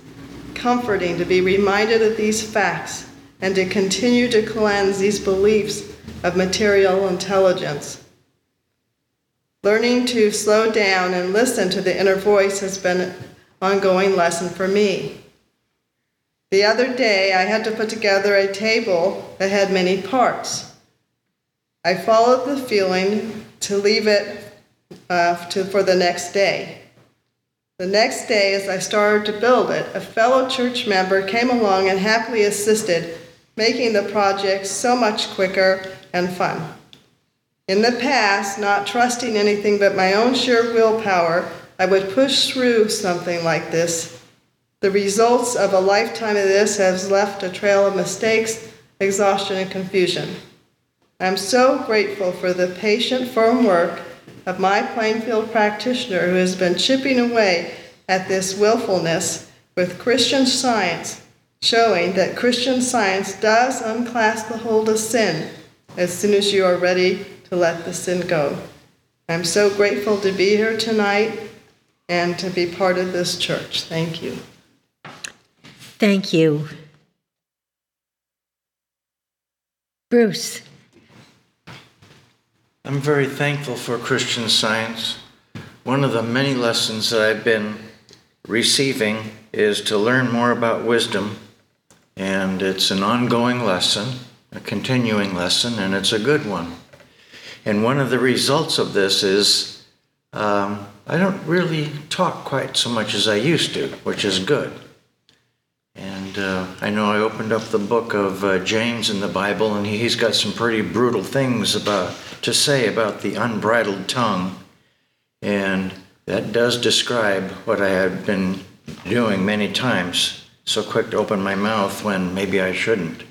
comforting to be reminded of these facts and to continue to cleanse these beliefs of material intelligence. Learning to slow down and listen to the inner voice has been an ongoing lesson for me. The other day, I had to put together a table that had many parts. I followed the feeling to leave it uh, to, for the next day. The next day, as I started to build it, a fellow church member came along and happily assisted, making the project so much quicker and fun. In the past, not trusting anything but my own sheer willpower, I would push through something like this. The results of a lifetime of this has left a trail of mistakes, exhaustion, and confusion. I'm so grateful for the patient, firm work of my Plainfield practitioner who has been chipping away at this willfulness with Christian science, showing that Christian science does unclasp the hold of sin as soon as you are ready to let the sin go. I'm so grateful to be here tonight and to be part of this church. Thank you. Thank you. Bruce. I'm very thankful for Christian science. One of the many lessons that I've been receiving is to learn more about wisdom, and it's an ongoing lesson, a continuing lesson, and it's a good one. And one of the results of this is um, I don't really talk quite so much as I used to, which is good. And uh, I know I opened up the book of uh, James in the Bible, and he's got some pretty brutal things about to say about the unbridled tongue. And that does describe what I had been doing many times, so quick to open my mouth when maybe I shouldn't.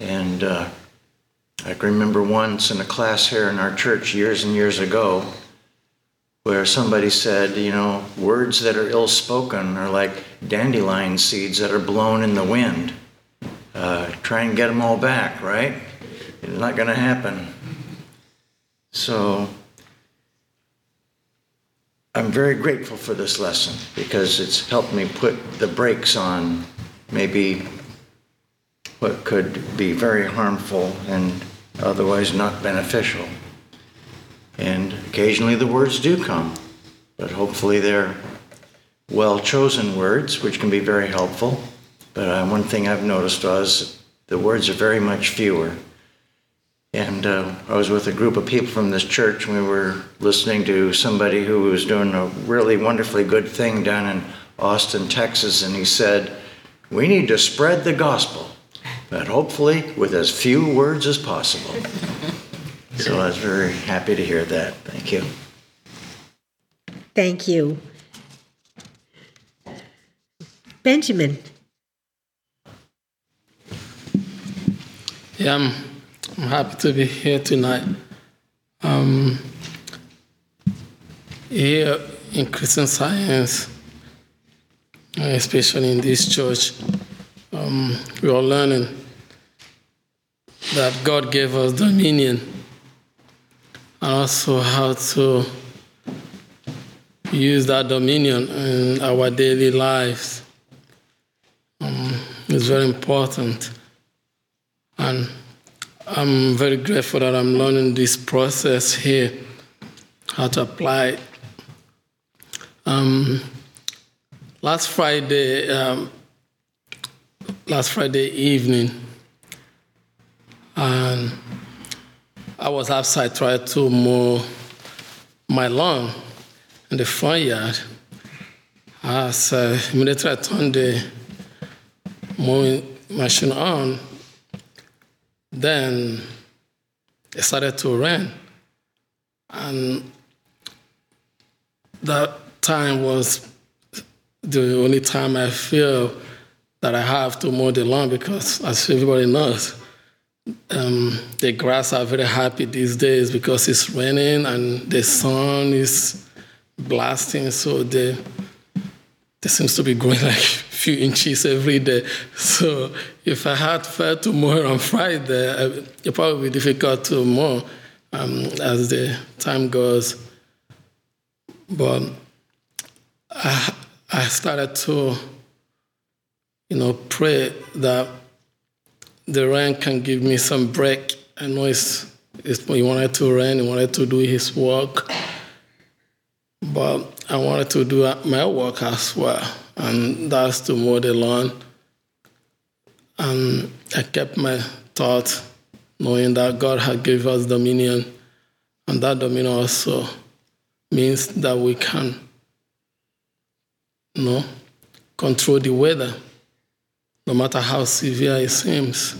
And uh, I can remember once in a class here in our church years and years ago where somebody said, you know, words that are ill spoken are like dandelion seeds that are blown in the wind. Uh, try and get them all back, right? It's not going to happen. So I'm very grateful for this lesson because it's helped me put the brakes on maybe what could be very harmful and otherwise not beneficial. And occasionally the words do come, but hopefully they're well chosen words, which can be very helpful. But uh, one thing I've noticed was the words are very much fewer. And uh, I was with a group of people from this church, and we were listening to somebody who was doing a really wonderfully good thing down in Austin, Texas, and he said, We need to spread the gospel, but hopefully with as few words as possible. so I was very happy to hear that. Thank you. Thank you. Benjamin. Yeah, I'm, I'm happy to be here tonight. Um, here in Christian Science, especially in this church, um, we are learning that God gave us dominion and also how to use that dominion in our daily lives. Um, it's very important. And I'm very grateful that I'm learning this process here, how to apply. Um, last Friday, um, last Friday evening, and I was outside trying to mow my lawn in the front yard. As uh, immediately I turned the mowing machine on, then it started to rain. And that time was the only time I feel that I have to mow the lawn because, as everybody knows, um, the grass are very happy these days because it's raining and the sun is blasting, so they, they seems to be growing like a few inches every day. So if I had failed to mow on Friday, it probably be difficult to mow um, as the time goes. But I, I started to, you know, pray that the rain can give me some break. I know it's, it's he wanted to rain, he wanted to do his work, but I wanted to do my work as well, and that's to mow the lawn. And I kept my thoughts knowing that God had given us dominion, and that dominion also means that we can you know, control the weather, no matter how severe it seems.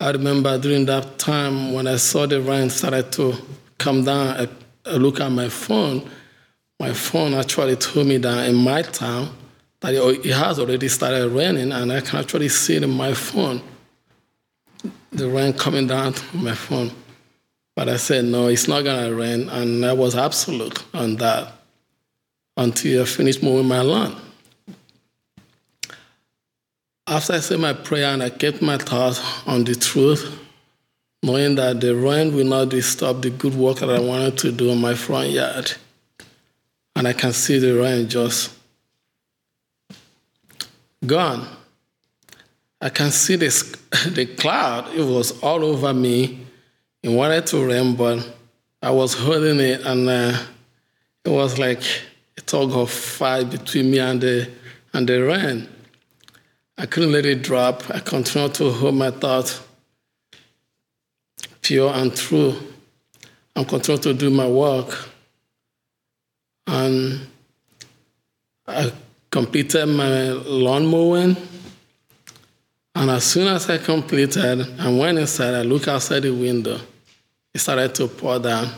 I remember during that time when I saw the rain started to come down, I, I at my phone. My phone actually told me that in my town that it has already started raining, and I can actually see it in my phone, the rain coming down to my phone. But I said, no, it's not gonna rain, and I was absolute on that until I finished mowing my lawn. After I said my prayer and I kept my thoughts on the truth knowing that the rain will not disturb the good work that I wanted to do in my front yard. And I can see the rain just gone. I can see this, the cloud. It was all over me. It wanted to rain, but I was holding it, and uh, it was like a tug of fight between me and the and the rain. I couldn't let it drop. I continued to hold my thoughts pure and true and continue to do my work. And I completed my lawn mowing. And as soon as I completed, I went inside, I looked outside the window. It started to pour down.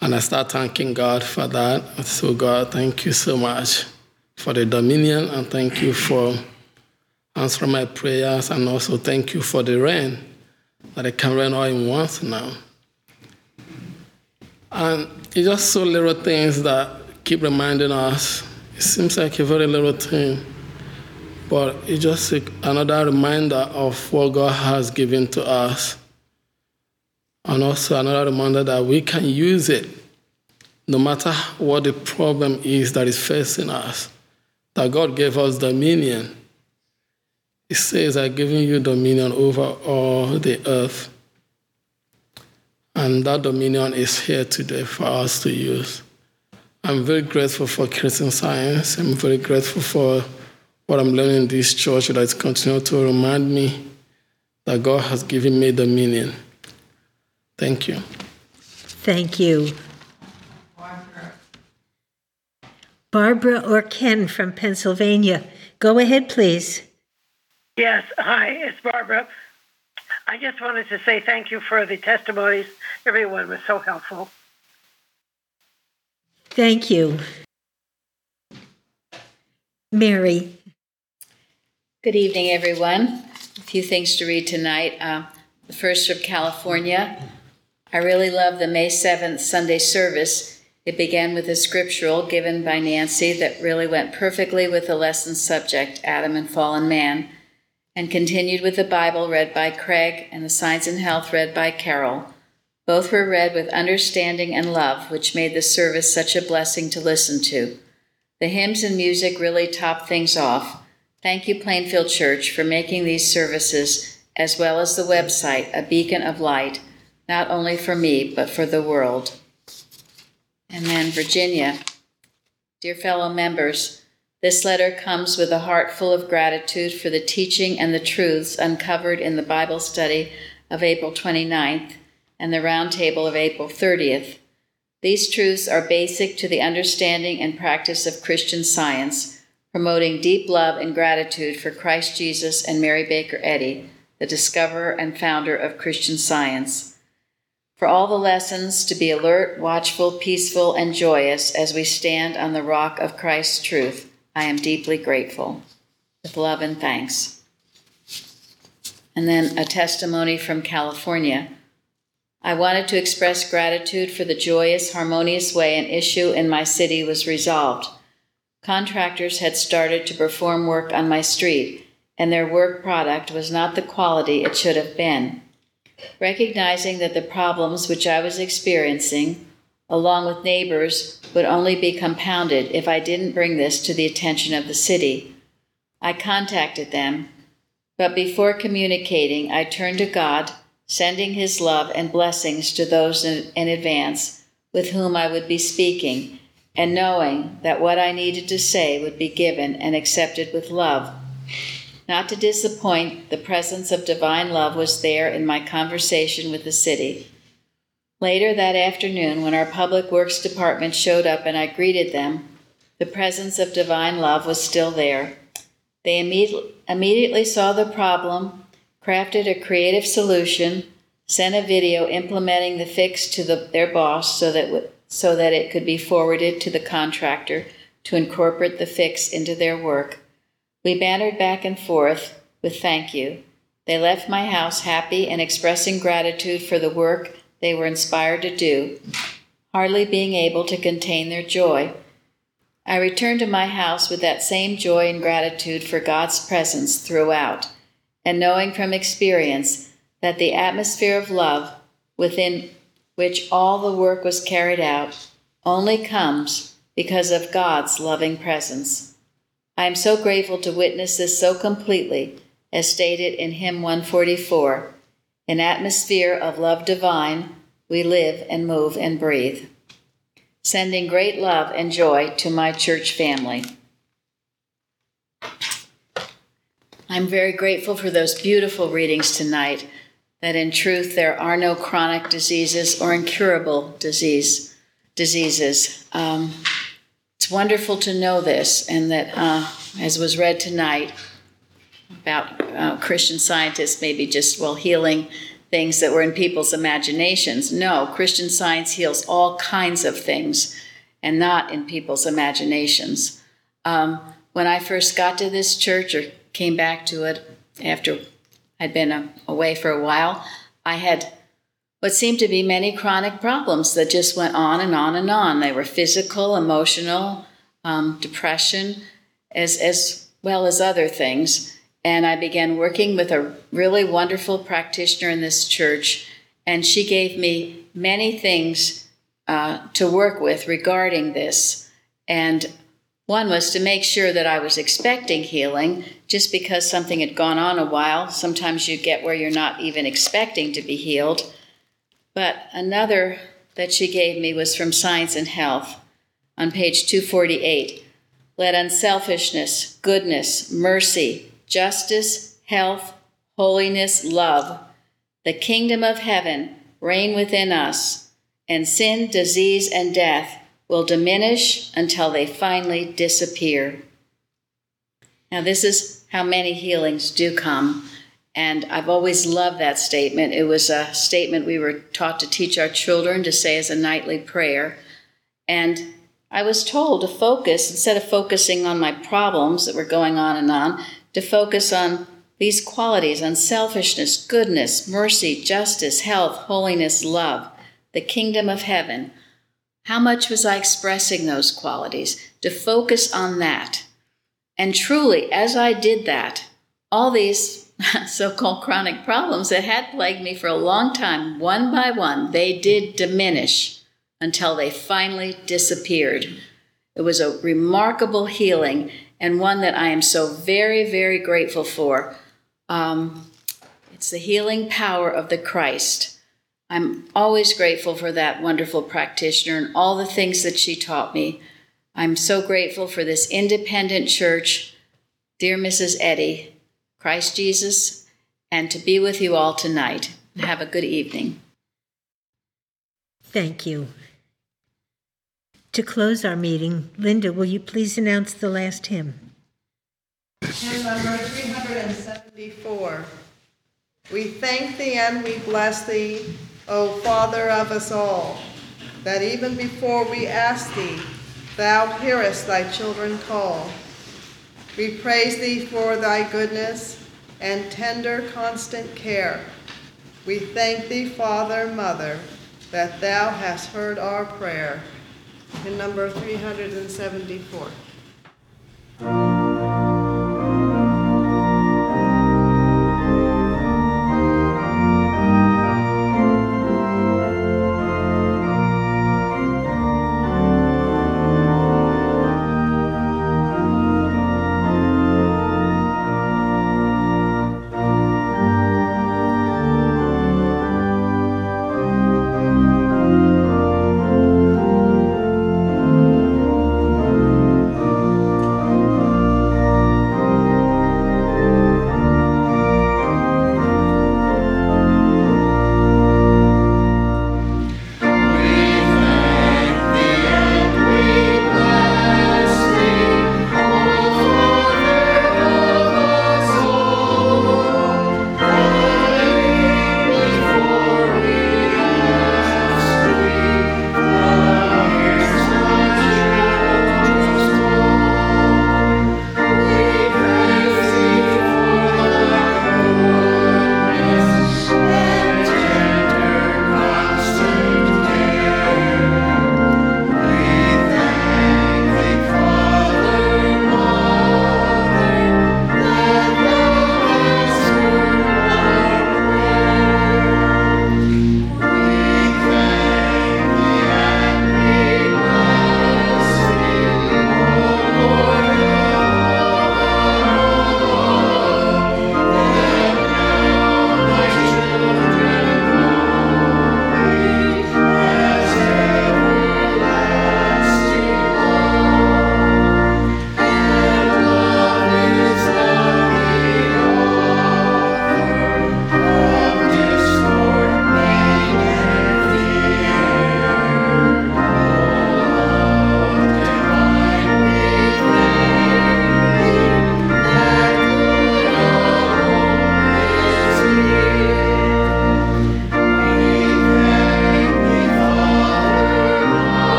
And I started thanking God for that. So, God, thank you so much for the dominion, and thank you for answering my prayers, and also thank you for the rain that it can rain all in once now. And it's just so little things that keep reminding us. It seems like a very little thing, but it's just another reminder of what God has given to us. And also another reminder that we can use it no matter what the problem is that is facing us, that God gave us dominion. He says, I've given you dominion over all the earth. And that dominion is here today for us to use. I'm very grateful for Christian Science. I'm very grateful for what I'm learning in this church that is continuing to remind me that God has given me dominion. Thank you. Thank you. Barbara or Ken from Pennsylvania. Go ahead, please. Yes, hi, it's Barbara. I just wanted to say thank you for the testimonies. Everyone was so helpful. Thank you. Mary. Good evening, everyone. A few things to read tonight. Uh, the first from California. I really love the May 7th Sunday service. It began with a scriptural given by Nancy that really went perfectly with the lesson subject, Adam and Fallen Man, and continued with the Bible read by Craig and the Science and Health read by Carol. Both were read with understanding and love, which made the service such a blessing to listen to. The hymns and music really topped things off. Thank you, Plainfield Church, for making these services, as well as the website, a beacon of light, not only for me, but for the world. And then, Virginia. Dear fellow members, this letter comes with a heart full of gratitude for the teaching and the truths uncovered in the Bible study of April 29th and the roundtable of April 30th. These truths are basic to the understanding and practice of Christian science, promoting deep love and gratitude for Christ Jesus and Mary Baker Eddy, the discoverer and founder of Christian science. For all the lessons to be alert, watchful, peaceful, and joyous as we stand on the rock of Christ's truth, I am deeply grateful. With love and thanks. And then a testimony from California. I wanted to express gratitude for the joyous, harmonious way an issue in my city was resolved. Contractors had started to perform work on my street, and their work product was not the quality it should have been. Recognizing that the problems which I was experiencing, along with neighbors, would only be compounded if I didn't bring this to the attention of the city, I contacted them, but before communicating, I turned to God sending his love and blessings to those in, in, advance with whom I would be speaking, and knowing that what I needed to say would be given and accepted with love. Not to disappoint, the presence of divine love was there in my conversation with the city. Later that afternoon, when our public works department showed up and I greeted them, the presence of divine love was still there. They imme- immediately saw the problem crafted a creative solution, sent a video implementing the fix to the, their boss so that, so that it could be forwarded to the contractor to incorporate the fix into their work. We bantered back and forth with thank you. They left my house happy and expressing gratitude for the work they were inspired to do, hardly being able to contain their joy. I returned to my house with that same joy and gratitude for God's presence throughout and knowing from experience that the atmosphere of love within which all the work was carried out only comes because of God's loving presence. I am so grateful to witness this so completely, as stated in hymn 144 An atmosphere of love divine, we live and move and breathe. Sending great love and joy to my church family. I'm very grateful for those beautiful readings tonight, that in truth there are no chronic diseases or incurable disease, diseases. Um, it's wonderful to know this, and that, uh, as was read tonight, about uh, Christian scientists maybe just, well, healing things that were in people's imaginations. No, Christian science heals all kinds of things and not in people's imaginations. Um, when I first got to this church or came back to it after I'd been uh, away for a while, I had what seemed to be many chronic problems that just went on and on and on. They were physical, emotional, um, depression, as, as well as other things. And I began working with a really wonderful practitioner in this church, and she gave me many things uh, to work with regarding this. And one was to make sure that I was expecting healing just because something had gone on a while. Sometimes you get where you're not even expecting to be healed. But another that she gave me was from Science and Health on page 248. Let unselfishness, goodness, mercy, justice, health, holiness, love, the kingdom of heaven reign within us, and sin, disease, and death will diminish until they finally disappear. Now, this is how many healings do come. And I've always loved that statement. It was a statement we were taught to teach our children to say as a nightly prayer. And I was told to focus, instead of focusing on my problems that were going on and on, to focus on these qualities unselfishness, goodness, mercy, justice, health, holiness, love, the kingdom of heaven. How much was I expressing those qualities? To focus on that. And truly, as I did that, all these so called chronic problems that had plagued me for a long time, one by one, they did diminish until they finally disappeared. It was a remarkable healing and one that I am so very, very grateful for. Um, it's the healing power of the Christ. I'm always grateful for that wonderful practitioner and all the things that she taught me. I'm so grateful for this independent church, dear Mrs. Eddy, Christ Jesus, and to be with you all tonight. Have a good evening. Thank you. To close our meeting, Linda, will you please announce the last hymn? Hymn number 374. We thank thee and we bless thee, O Father of us all, that even before we ask thee, thou hearest thy children call. We praise thee for thy goodness and tender, constant care. We thank thee, Father, Mother, that thou hast heard our prayer and number 374.